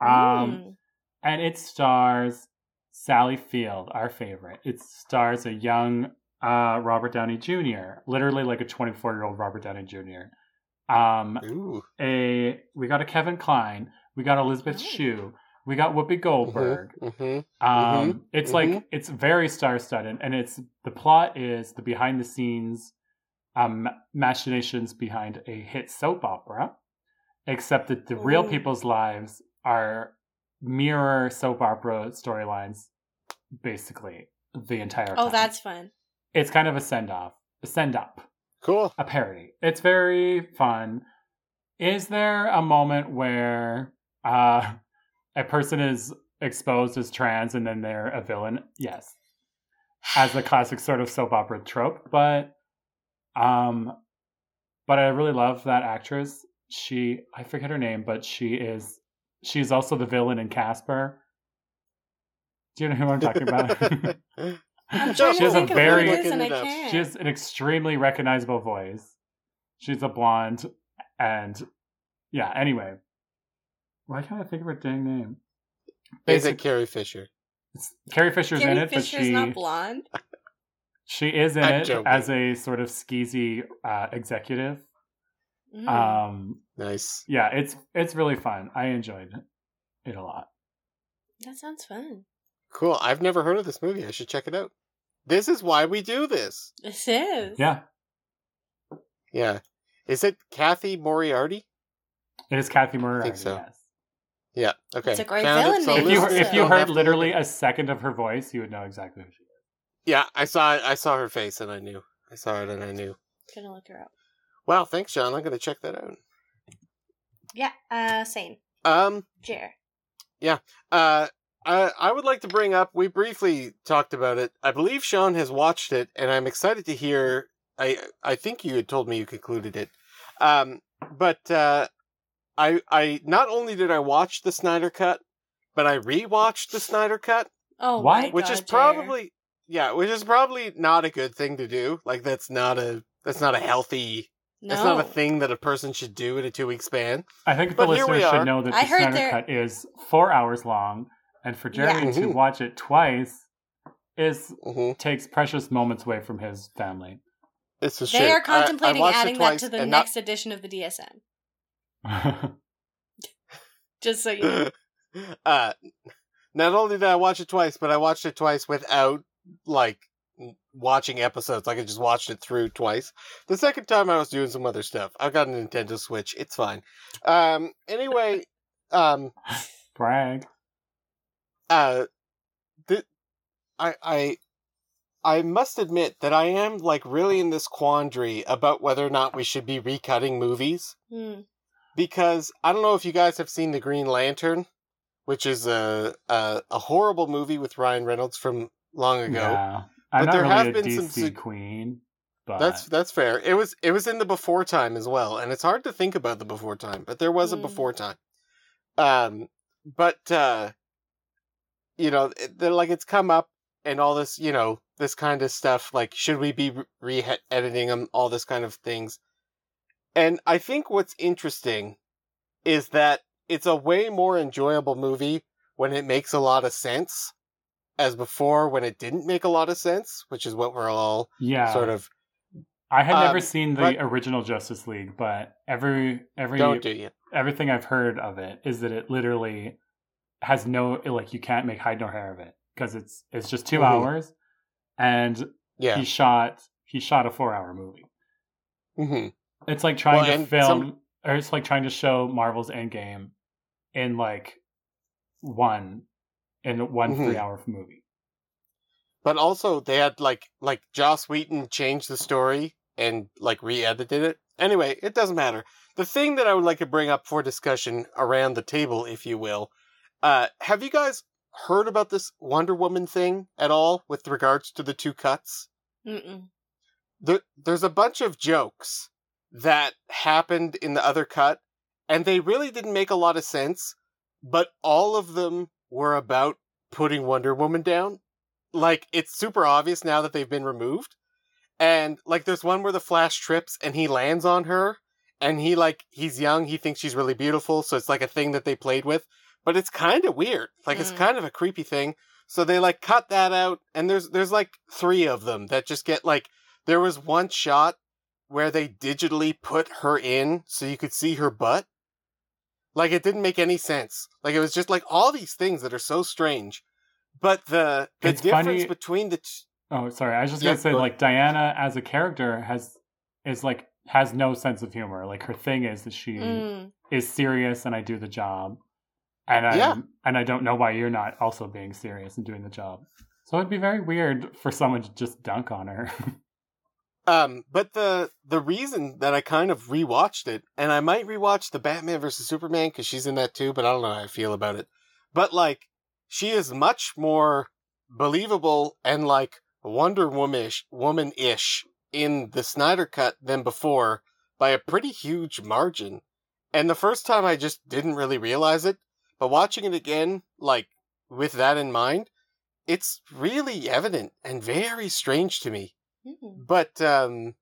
Speaker 2: um,
Speaker 1: Mm.
Speaker 2: and it stars Sally Field, our favorite. It stars a young uh, Robert Downey Jr., literally like a 24 year old Robert Downey Jr. Um,
Speaker 3: Ooh.
Speaker 2: a we got a Kevin Kline, we got Elizabeth. Shue, we got Whoopi Goldberg.
Speaker 3: Mhm.
Speaker 2: Um, it's
Speaker 3: mhm.
Speaker 2: like it's very star studded, and it's the plot is the behind the scenes um, machinations behind a hit soap opera, except that the real people's lives are mirror soap opera storylines, basically the entire.
Speaker 1: Oh,
Speaker 2: time.
Speaker 1: that's fun.
Speaker 2: it's kind of a send off, a send up
Speaker 3: Cool.
Speaker 2: a parody. It's very fun. Is there a moment where uh, a person is exposed as trans and then they're a villain? Yes, as the classic sort of soap opera trope. But um, but I really love that actress. She I forget her name, but she is she's also the villain in Casper. Do you know who I'm talking about?
Speaker 1: I'm
Speaker 2: She has a very-
Speaker 1: who it is and I
Speaker 3: Looking it up.
Speaker 1: can't.
Speaker 2: She has an extremely recognizable voice. She's a blonde, and yeah. Anyway, why can't I think of her dang name?
Speaker 3: Is it
Speaker 2: Basic-
Speaker 3: Carrie Fisher?
Speaker 2: it's- Carrie Fisher's in
Speaker 1: Carrie
Speaker 2: it, but
Speaker 1: Fisher's
Speaker 2: she
Speaker 1: not blonde.
Speaker 2: she is in
Speaker 3: I'm
Speaker 2: it
Speaker 3: joking.
Speaker 2: as a sort of skeezy uh, executive.
Speaker 1: Mm.
Speaker 2: Um,
Speaker 3: Nice.
Speaker 2: yeah, it's it's really fun. I enjoyed it a lot.
Speaker 1: that sounds fun.
Speaker 3: Cool. I've never heard of this movie. I should check it out. This is why we do this.
Speaker 1: This is.
Speaker 2: Yeah,
Speaker 3: Yeah. Is it Cathy Moriarty?
Speaker 2: it is Cathy Moriarty.
Speaker 3: I think so.
Speaker 2: Yes.
Speaker 3: Yeah. Okay.
Speaker 1: It's a great
Speaker 3: Found
Speaker 1: villain name
Speaker 2: If you
Speaker 1: Also-
Speaker 2: if you heard
Speaker 3: have to look
Speaker 2: literally a second of her voice, you would know exactly who she is.
Speaker 3: Yeah, I saw it. I saw her face and I knew. I saw it and I knew.
Speaker 1: Gonna look her up.
Speaker 3: Wow, thanks, John. I'm gonna check that out.
Speaker 1: Yeah. Uh, same.
Speaker 3: Um,
Speaker 1: Jer. Yeah.
Speaker 3: Uh, I I would like to bring up. We briefly talked about it. I believe Sean has watched it, and I'm excited to hear. I I think you had told me you concluded it. Um, but uh, I I not only did I watch the Snyder Cut, but I rewatched the Snyder Cut,
Speaker 1: Oh,
Speaker 2: Why?
Speaker 1: my
Speaker 3: which is
Speaker 1: God, Jer.
Speaker 3: probably yeah, which is probably not a good thing to do. Like that's not a that's not a healthy
Speaker 1: no.
Speaker 3: that's not a thing that a person should do in a two week span.
Speaker 2: I think the
Speaker 3: But here we
Speaker 2: listeners should know that
Speaker 1: I
Speaker 2: the
Speaker 1: heard
Speaker 2: Snyder
Speaker 1: there-
Speaker 2: Cut is four hours long, and for Jeremy
Speaker 3: Yeah.
Speaker 2: to
Speaker 3: Mhm.
Speaker 2: watch it twice is
Speaker 3: hmm
Speaker 2: takes precious moments away from his family.
Speaker 3: This is
Speaker 1: They
Speaker 3: true.
Speaker 1: are
Speaker 3: I- I
Speaker 1: contemplating adding that to the
Speaker 3: and not-
Speaker 1: next edition of the DSM. Just so you know.
Speaker 3: uh, not only did I watch it twice, but I watched it twice without like watching episodes. Like I just watched it through twice. The second time I was doing some other stuff. I've got a Nintendo Switch. It's fine. Um. Anyway. Um.
Speaker 2: Brag.
Speaker 3: Uh. The, I. I. I must admit that I am like really in this quandary about whether or not we should be recutting movies
Speaker 1: Hmm.
Speaker 3: Because I don't know if you guys have seen the Green Lantern, which is a a, a horrible movie with Ryan Reynolds from long ago.
Speaker 2: Yeah. I'm
Speaker 3: But
Speaker 2: not
Speaker 3: there
Speaker 2: really
Speaker 3: have
Speaker 2: a
Speaker 3: been
Speaker 2: DC
Speaker 3: some su-
Speaker 2: queen, but
Speaker 3: That's that's fair. It was it was in the before time as well, and it's hard to think about the before time, but there was a
Speaker 1: Mm.
Speaker 3: before time. Um, but uh, you know, they're like it's come up and all this, you know, this kind of stuff. Like, should we be re editing them? All this kind of things. And I think what's interesting is that it's a way more enjoyable movie when it makes a lot of sense, as before when it didn't make a lot of sense, which is what we're all
Speaker 2: yeah.
Speaker 3: sort of
Speaker 2: I had never
Speaker 3: um,
Speaker 2: seen the
Speaker 3: but-
Speaker 2: original Justice League, but every every
Speaker 3: do
Speaker 2: everything I've heard of it is that it literally has no like you can't make hide nor hair of it because it's it's just 2
Speaker 3: Mhm.
Speaker 2: hours, and
Speaker 3: Yeah.
Speaker 2: he shot he shot a four hour movie.
Speaker 3: hmm
Speaker 2: It's like trying
Speaker 3: Well,
Speaker 2: to film,
Speaker 3: some-
Speaker 2: or it's like trying to show Marvel's Endgame in like one in one
Speaker 3: Mhm.
Speaker 2: three hour movie.
Speaker 3: But also they had like like Joss Whedon changed the story and like re-edited it. Anyway, it doesn't matter. The thing that I would like to bring up for discussion around the table, if you will, uh, have you guys heard about this Wonder Woman thing at all with regards to the two cuts?
Speaker 1: Mm-mm.
Speaker 3: there, there's a bunch of jokes that happened in the other cut, and they really didn't make a lot of sense, but all of them were about putting Wonder Woman down. Like, it's super obvious now that they've been removed. And, like, there's one where the Flash trips and he lands on her, and he, like, he's young, he thinks she's really beautiful, so it's like a thing that they played with. But it's kind of weird. Like, it's
Speaker 1: Mm.
Speaker 3: kind of a creepy thing. So they, like, cut that out, and there's, there's, like, three of them that just get, like, there was one shot where they digitally put her in so you could see her butt. Like it didn't make any sense. Like it was just like all these things that are so strange. But the the
Speaker 2: It's
Speaker 3: difference
Speaker 2: funny-
Speaker 3: between the t-
Speaker 2: Oh, sorry. I was just
Speaker 3: Yeah,
Speaker 2: gonna say,
Speaker 3: go
Speaker 2: like Diana as a character has is like has no sense of humor. Like her thing is that she
Speaker 1: Mm.
Speaker 2: is serious, and I do the job, and I
Speaker 3: Yeah.
Speaker 2: and I don't know why you're not also being serious and doing the job. So it'd be very weird for someone to just dunk on her.
Speaker 3: um but the the reason that I kind of rewatched it and I might rewatch the Batman versus Superman cuz she's in that too, but I don't know how I feel about it. But like she is much more believable and like Wonder Womanish woman-ish in the Snyder cut than before by a pretty huge margin. And the first time I just didn't really realize it, but watching it again like with that in mind, it's really evident and very strange to me.
Speaker 1: Mm.
Speaker 3: But um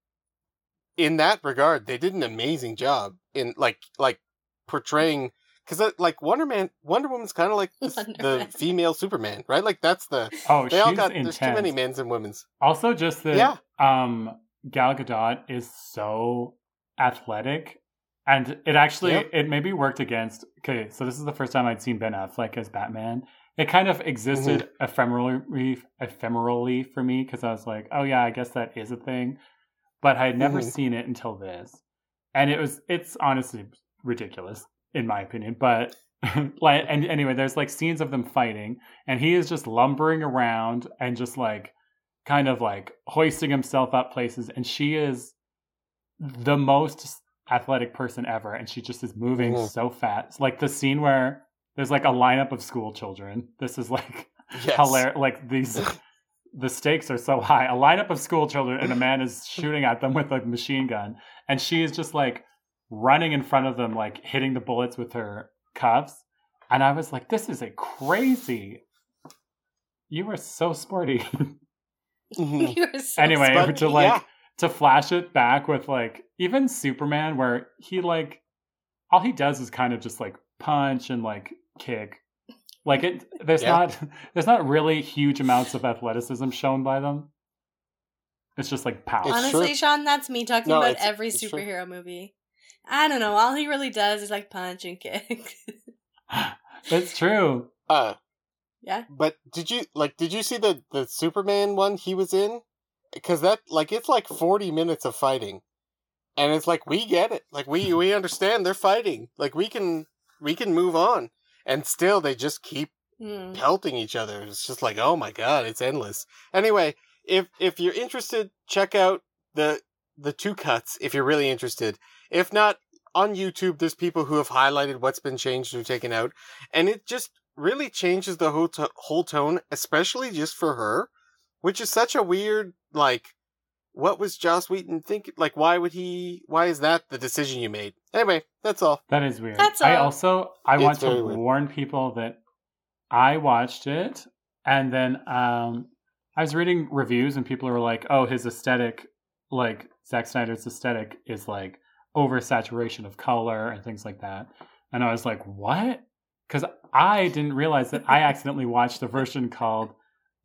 Speaker 3: in that regard, they did an amazing job in like like portraying because like Wonder Man, Wonder Woman's kind of like the, the female Superman, right? Like that's the
Speaker 2: oh,
Speaker 3: they
Speaker 2: she's
Speaker 3: all got
Speaker 2: intense.
Speaker 3: there's too many men's and women's.
Speaker 2: Also, just that
Speaker 3: Yeah.
Speaker 2: um, Gal Gadot is so athletic, and it actually
Speaker 3: Yep.
Speaker 2: it maybe worked against. Okay, so this is the first time I'd seen Ben Affleck as Batman. It kind of existed
Speaker 3: Mm-hmm.
Speaker 2: ephemerally, ephemerally for me because I was like, oh yeah, I guess that is a thing, but I had never
Speaker 3: Mhm.
Speaker 2: seen it until this, and it was it's honestly ridiculous in my opinion, but. like and anyway there's like scenes of them fighting and he is just lumbering around and just like kind of like hoisting himself up places and she is the most athletic person ever and she just is moving
Speaker 3: Mhm.
Speaker 2: so fast like the scene where there's like a lineup of school children this is like
Speaker 3: Yes.
Speaker 2: hilarious like these the stakes are so high a lineup of school children and a man is shooting at them with a machine gun and she is just like running in front of them, like hitting the bullets with her cuffs. And I was like, this is a crazy. You were so sporty.
Speaker 3: Mhm.
Speaker 1: You were so
Speaker 2: anyway,
Speaker 3: But,
Speaker 2: to like
Speaker 3: yeah.
Speaker 2: to flash it back with like even Superman, where he like all he does is kind of just like punch and like kick. Like it, there's
Speaker 3: Yeah.
Speaker 2: not there's not really huge amounts of athleticism shown by them. It's just like power.
Speaker 3: It's
Speaker 1: Honestly,
Speaker 3: true.
Speaker 1: Sean, that's me talking
Speaker 3: No,
Speaker 1: about
Speaker 3: it's-
Speaker 1: every
Speaker 3: it's true.
Speaker 1: superhero movie. I don't know. All he really does is like punch and kick.
Speaker 2: it's true.
Speaker 3: Uh,
Speaker 1: yeah.
Speaker 3: but did you like? Did you see the the Superman one he was in? Because that like it's like forty minutes of fighting, and it's like we get it. Like we we understand they're fighting. Like we can we can move on, and still they just keep
Speaker 1: Hmm.
Speaker 3: pelting each other. It's just like, oh my god, it's endless. Anyway, if if you're interested, check out the the two cuts if you're really interested. If not, on YouTube, there's people who have highlighted what's been changed or taken out, and it just really changes the whole to- whole tone, especially just for her, which is such a weird like. What was Joss Whedon thinking? Like, why would he? Why is that the decision you made? Anyway, that's all.
Speaker 2: That is weird.
Speaker 1: That's all.
Speaker 2: I also I
Speaker 3: It's
Speaker 2: want to
Speaker 3: weird.
Speaker 2: warn people that I watched it and then um I was reading reviews and people were like, "Oh, his aesthetic, like Zack Snyder's aesthetic, is like oversaturation of color and things like that." And I was like, "What?" Because I didn't realize that I accidentally watched a version called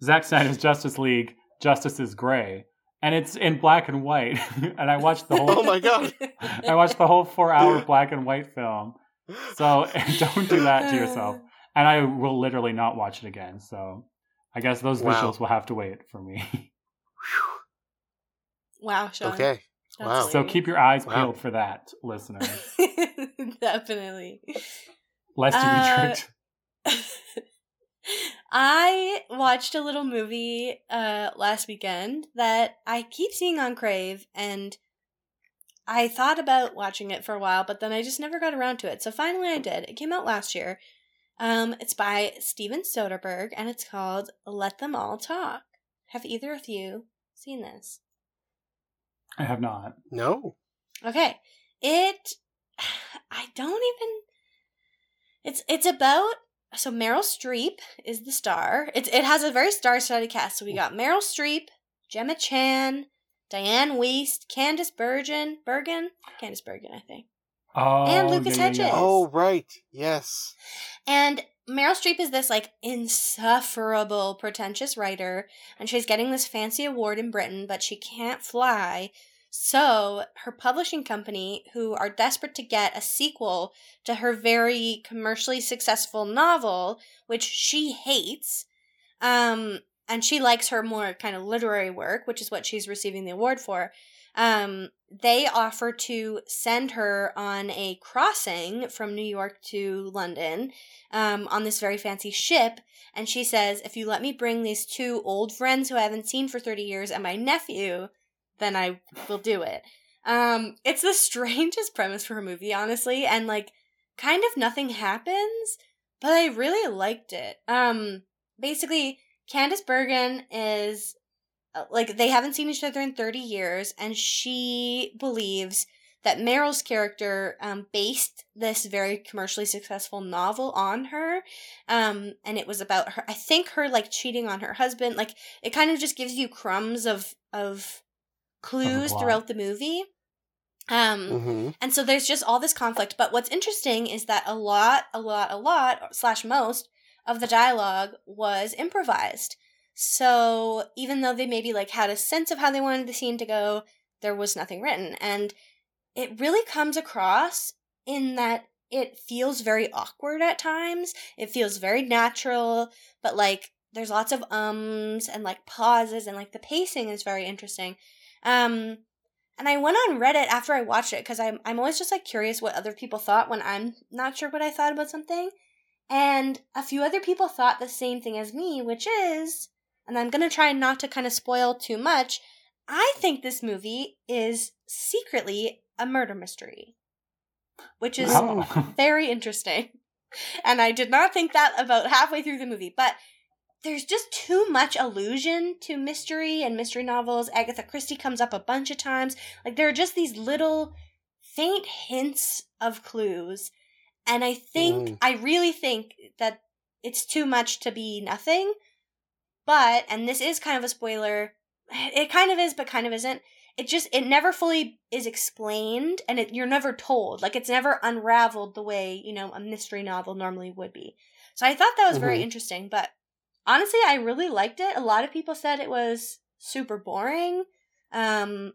Speaker 2: Zack Snyder's Justice League: Justice is Gray, and it's in black and white. and I watched the whole
Speaker 3: Oh my god!
Speaker 2: I watched the whole four-hour black and white film. So don't do that to yourself. And I will literally not watch it again. So I guess those
Speaker 3: Wow.
Speaker 2: visuals will have to wait for me.
Speaker 1: Wow, Sean.
Speaker 3: Okay.
Speaker 1: That's
Speaker 3: Wow.
Speaker 2: so keep your eyes
Speaker 3: Wow.
Speaker 2: peeled for that, listeners,
Speaker 1: Definitely.
Speaker 2: lest you
Speaker 1: Uh,
Speaker 2: be tricked.
Speaker 1: I watched a little movie uh last weekend that I keep seeing on Crave and I thought about watching it for a while, but then I just never got around to it. So finally I did. It came out last year. Um it's by Steven Soderbergh and it's called Let Them All Talk. Have either of you seen this?
Speaker 2: I have not.
Speaker 3: No.
Speaker 1: Okay. It I don't even It's it's about so Meryl Streep is the star. It's it has a very star-studded cast. So we got Meryl Streep, Gemma Chan, Dianne Wiest, Candice Bergen, Bergen, Candice Bergen, I think.
Speaker 2: Oh,
Speaker 1: And Lucas
Speaker 2: yeah, yeah,
Speaker 1: Hedges.
Speaker 2: yeah.
Speaker 3: Oh right. Yes.
Speaker 1: And Meryl Streep is this like insufferable pretentious writer, and she's getting this fancy award in Britain, but she can't fly. So her publishing company, who are desperate to get a sequel to her very commercially successful novel, which she hates, um, and she likes her more kind of literary work, which is what she's receiving the award for. Um, they offer to send her on a crossing from New York to London um, on this very fancy ship. And she says, if you let me bring these two old friends who I haven't seen for 30 years and my nephew, then I will do it. Um, it's the strangest premise for a movie, honestly, and like kind of nothing happens, but I really liked it. Um, basically, Candice Bergen is uh, like they haven't seen each other in 30 years, and she believes that Meryl's character um, based this very commercially successful novel on her. Um, and it was about her, I think her like cheating on her husband. Like it kind of just gives you crumbs of, of clues
Speaker 2: plot.
Speaker 1: throughout the movie. Um,
Speaker 3: Mm-hmm.
Speaker 1: and so there's just all this conflict. But what's interesting is that a lot, a lot, a lot, slash most of the dialogue was improvised. So even though they maybe like had a sense of how they wanted the scene to go, there was nothing written. And it really comes across in that it feels very awkward at times. It feels very natural, but like there's lots of ums and like pauses and like the pacing is very interesting. Um and I went on Reddit after I watched it because I'm I'm always just like curious what other people thought when I'm not sure what I thought about something. And a few other people thought the same thing as me, which is, and I'm gonna try not to kind of spoil too much. I think this movie is secretly a murder mystery, which is
Speaker 2: Oh.
Speaker 1: very interesting. And I did not think that about halfway through the movie, but there's just too much allusion to mystery and mystery novels. Agatha Christie comes up a bunch of times. Like there are just these little faint hints of clues. And I think,
Speaker 3: Mm.
Speaker 1: I really think that it's too much to be nothing. But, and this is kind of a spoiler, it kind of is, but kind of isn't. It just, it never fully is explained and it, you're never told. Like, it's never unraveled the way, you know, a mystery novel normally would be. So I thought that was very
Speaker 3: Mhm.
Speaker 1: interesting. But honestly, I really liked it. A lot of people said it was super boring. Um,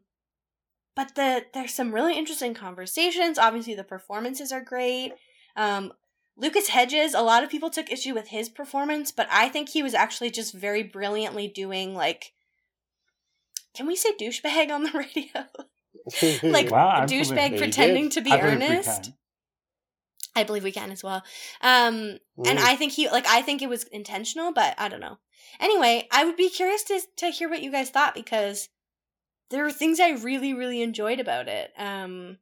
Speaker 1: but the there's some really interesting conversations. Obviously, the performances are great. Um, Lucas Hedges, a lot of people took issue with his performance, but I think he was actually just very brilliantly doing like. Can we say douchebag on the radio? like
Speaker 2: Wow,
Speaker 1: douchebag pretending to be
Speaker 2: I believe we
Speaker 1: earnest. I believe we can as well. Um, and. I think he like I think it was intentional, but I don't know. Anyway, I would be curious to to hear what you guys thought because there were things I really really enjoyed about it. Um,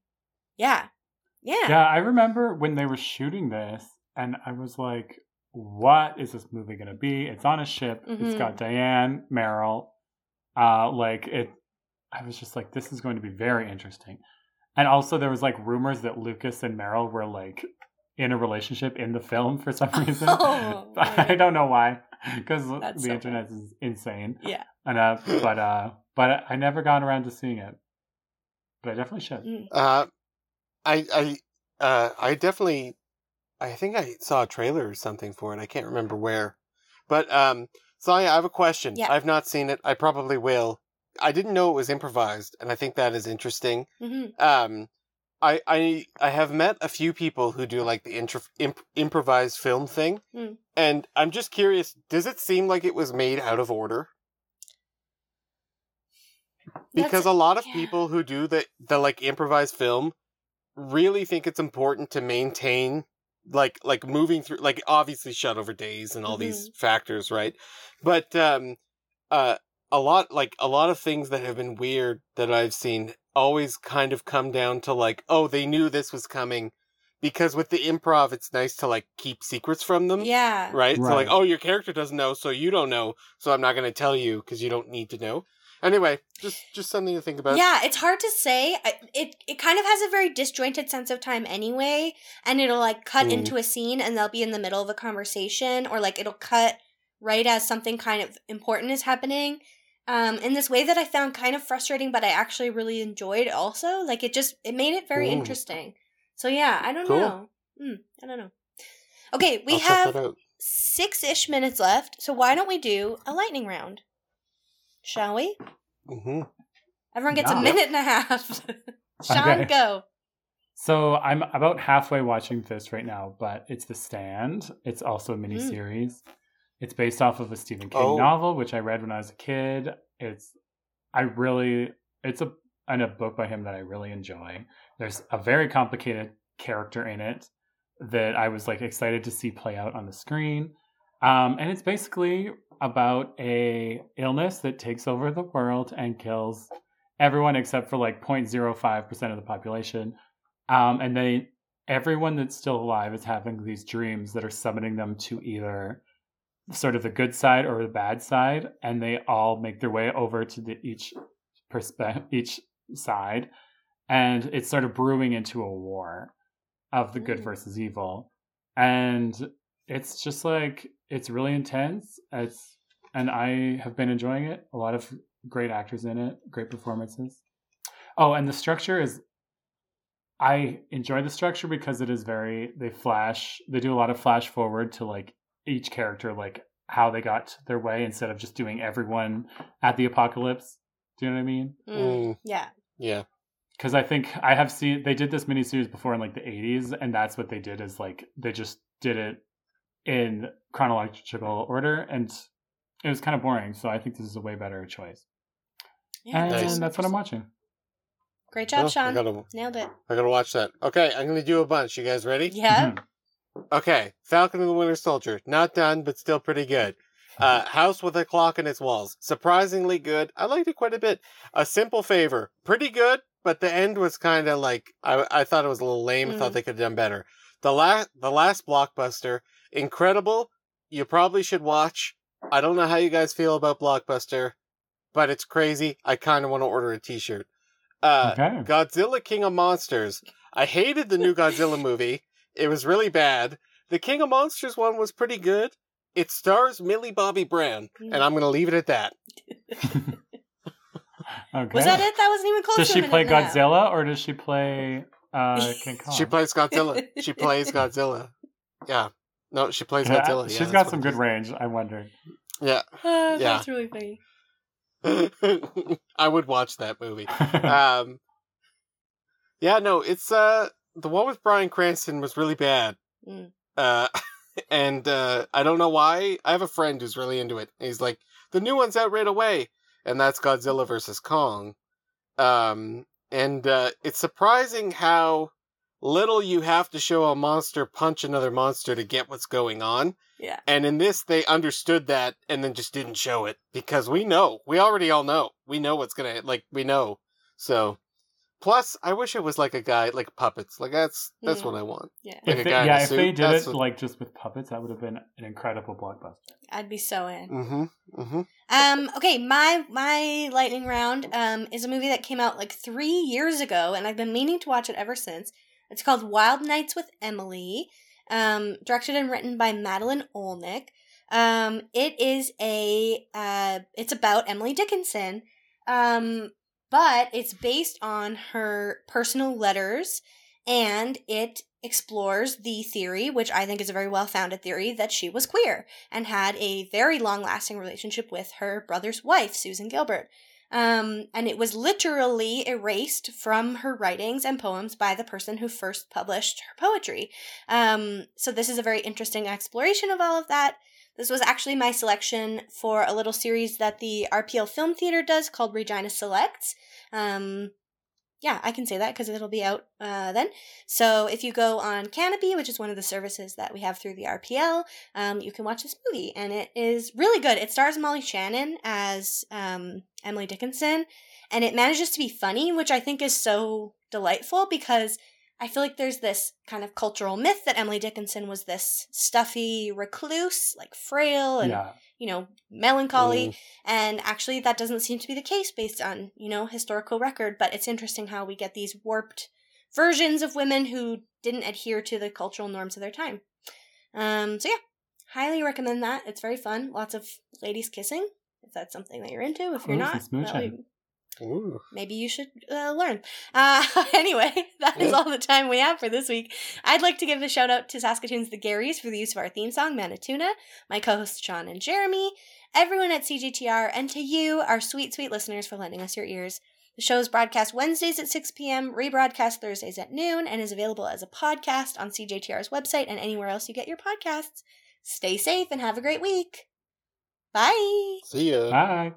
Speaker 1: yeah, yeah,
Speaker 2: Yeah, I remember when they were shooting this, and I was like, "What is this movie going to be? It's on a ship. It's
Speaker 1: Mhm.
Speaker 2: got Diane, Meryl. Uh, like it. I was just like, this is going to be very interesting. And also, there was like rumors that Lucas and Meryl were like in a relationship in the film for some reason.
Speaker 1: Oh,
Speaker 2: I don't know why, because the
Speaker 1: so
Speaker 2: internet is insane.
Speaker 1: Yeah.
Speaker 2: enough. But uh, but I never got around to seeing it. But I definitely should.
Speaker 1: Mm.
Speaker 3: Uh, I I uh I definitely I think I saw a trailer or something for it. I can't remember where. But um so I have a question.
Speaker 1: Yeah.
Speaker 3: I've not seen it. I probably will. I didn't know it was improvised, and I think that is interesting.
Speaker 1: hmm
Speaker 3: Um I I I have met a few people who do like the intro, imp, improvised film thing.
Speaker 1: Mm.
Speaker 3: And I'm just curious, does it seem like it was made out of order? because a lot of
Speaker 1: yeah.
Speaker 3: people who do the the like improvised film really think it's important to maintain like like moving through like obviously shut over days and all these factors right but um uh a lot like a lot of things that have been weird that i've seen always kind of come down to like oh they knew this was coming because with the improv it's nice to like keep secrets from them
Speaker 1: yeah,
Speaker 3: right? So like, oh, your character doesn't know, so you don't know, so I'm not going to tell you because you don't need to know. Anyway, just just something to think about.
Speaker 1: yeah, it's hard to say. It it kind of has a very disjointed sense of time anyway, and it'll like cut
Speaker 3: Mm.
Speaker 1: into a scene, and they'll be in the middle of a conversation, or like it'll cut right as something kind of important is happening. Um, in this way that I found kind of frustrating, but I actually really enjoyed. Also, like it just it made it very
Speaker 3: Ooh.
Speaker 1: interesting. So yeah, I don't
Speaker 3: Cool.
Speaker 1: know. Hmm, I don't know. Okay, we
Speaker 3: I'll
Speaker 1: have
Speaker 3: that
Speaker 1: six ish minutes left, so why don't we do a lightning round? Shall we?
Speaker 3: hmm
Speaker 1: Everyone gets a minute and a half. Sean,
Speaker 2: Okay.
Speaker 1: go.
Speaker 2: So I'm about halfway watching this right now, but it's The Stand. It's also a
Speaker 1: mini
Speaker 2: Mm. It's based off of a Stephen King
Speaker 3: Oh.
Speaker 2: novel, which I read when I was a kid. It's I really it's a and a book by him that I really enjoy. There's a very complicated character in it that I was like excited to see play out on the screen. Um, and it's basically about a illness that takes over the world and kills everyone except for like 0.05% of the population. Um, and they everyone that's still alive is having these dreams that are summoning them to either sort of the good side or the bad side, and they all make their way over to the each perspe- each side, and it's sort of brewing into a war of the good
Speaker 1: Mm.
Speaker 2: versus evil, and it's just like it's really intense. It's and I have been enjoying it. A lot of great actors in it, great performances. Oh, and the structure is I enjoy the structure because it is very they flash they do a lot of flash forward to like each character like how they got their way instead of just doing everyone at the apocalypse. Do you know what I mean?
Speaker 1: Mm,
Speaker 3: Mm,
Speaker 1: Yeah.
Speaker 3: yeah.
Speaker 2: Because I think I have seen they did this miniseries before in like the 80s, and that's what they did is like they just did it in chronological order, and it was kind of boring. So I think this is a way better choice,
Speaker 1: Yeah.
Speaker 2: and
Speaker 3: Nice.
Speaker 2: that's what I'm watching.
Speaker 1: Great job,
Speaker 3: Oh, I
Speaker 1: Sean.
Speaker 3: gotta,
Speaker 1: Nailed it.
Speaker 3: I gotta watch that. Okay, I'm gonna do a bunch. You guys ready?
Speaker 1: Yeah.
Speaker 2: Mhm.
Speaker 3: Okay, Falcon and the Winter Soldier. Not done, but still pretty good. Uh, House with a Clock in its Walls. Surprisingly good. I liked it quite a bit. A Simple Favor. Pretty good, but the end was kind of like I, I thought it was a little lame. I thought
Speaker 1: Mhm.
Speaker 3: they could have done better. The last the last blockbuster, incredible. You probably should watch. I don't know how you guys feel about Blockbuster, but it's crazy. I kind of want to order a T-shirt. Uh,
Speaker 2: Okay.
Speaker 3: Godzilla King of Monsters. I hated the new Godzilla movie. It was really bad. The King of Monsters one was pretty good. It stars Millie Bobby Brown, and I'm going to leave it at that.
Speaker 2: Okay.
Speaker 1: Was that it? That wasn't even close
Speaker 2: Does
Speaker 1: to a
Speaker 2: she
Speaker 1: minute
Speaker 2: play
Speaker 1: and a half.
Speaker 2: Godzilla or does she play uh, King Kong?
Speaker 3: She plays Godzilla. she plays Godzilla. Yeah. No, she plays
Speaker 2: Yeah,
Speaker 3: Godzilla.
Speaker 2: She's
Speaker 3: yeah,
Speaker 2: got some
Speaker 3: what
Speaker 2: good range. I wondered.
Speaker 3: is. Yeah.
Speaker 1: Oh,
Speaker 3: Yeah.
Speaker 1: That's really funny.
Speaker 3: I would watch that movie. Um, yeah, no, it's uh the one with Bryan Cranston was really bad.
Speaker 1: Mm.
Speaker 3: Uh, and uh, I don't know why. I have a friend who's really into it. He's like, the new one's out right away, and that's Godzilla versus Kong. Um, and uh, it's surprising how little you have to show a monster punch another monster to get what's going on.
Speaker 1: Yeah.
Speaker 3: And in this, they understood that and then just didn't show it because we know. We already all know. We know what's gonna like. We know. So, plus, I wish it was like a guy, like puppets. Like that's that's
Speaker 1: Yeah.
Speaker 3: what I want.
Speaker 1: Yeah.
Speaker 3: Like
Speaker 2: if
Speaker 3: a
Speaker 2: they,
Speaker 3: guy in a
Speaker 2: yeah, if
Speaker 3: suit,
Speaker 2: they did it
Speaker 3: what-
Speaker 2: like just with puppets, that would have been an incredible blockbuster.
Speaker 1: I'd be so in.
Speaker 3: Mm-hmm. Mm-hmm.
Speaker 1: Um, okay, my my lightning round um is a movie that came out like three years ago, and I've been meaning to watch it ever since. It's called Wild Nights with Emily, um, directed and written by Madeleine Olnek. Um, it is a uh, it's about Emily Dickinson, um, but it's based on her personal letters, and it explores the theory, which I think is a very well founded theory, that she was queer and had a very long lasting relationship with her brother's wife, Susan Gilbert. Um, and it was literally erased from her writings and poems by the person who first published her poetry. Um, so this is a very interesting exploration of all of that. This was actually my selection for a little series that the RPL Film Theater does called Regina Selects. Um, yeah, I can say that because it'll be out uh, then. So if you go on Kanopy, which is one of the services that we have through the RPL, um, you can watch this movie, and it is really good. It stars Molly Shannon as um, Emily Dickinson, and it manages to be funny, which I think is so delightful because I feel like there's this kind of cultural myth that Emily Dickinson was this stuffy recluse, like frail and
Speaker 2: yeah.
Speaker 1: you know melancholy,
Speaker 3: Mm.
Speaker 1: and actually that doesn't seem to be the case based on you know historical record. But it's interesting how we get these warped versions of women who didn't adhere to the cultural norms of their time. Um, so yeah, highly recommend that. It's very fun. Lots of ladies kissing. If that's something that you're into, if you're not,
Speaker 2: some
Speaker 1: well,
Speaker 2: smooching.
Speaker 1: you-
Speaker 3: Ooh.
Speaker 1: maybe you should uh, learn. Uh, anyway, that is
Speaker 3: Yeah.
Speaker 1: all the time we have for this week. I'd like to give a shout out to Saskatoon's The Garys for the use of our theme song, Manituna, my co hosts Sean and Jeremy, everyone at CJTR, and to you, our sweet, sweet listeners, for lending us your ears. The show is broadcast Wednesdays at 6 p.m., rebroadcast Thursdays at noon, and is available as a podcast on CJTR's website and anywhere else you get your podcasts. Stay safe and have a great week. Bye.
Speaker 3: See ya.
Speaker 2: Bye.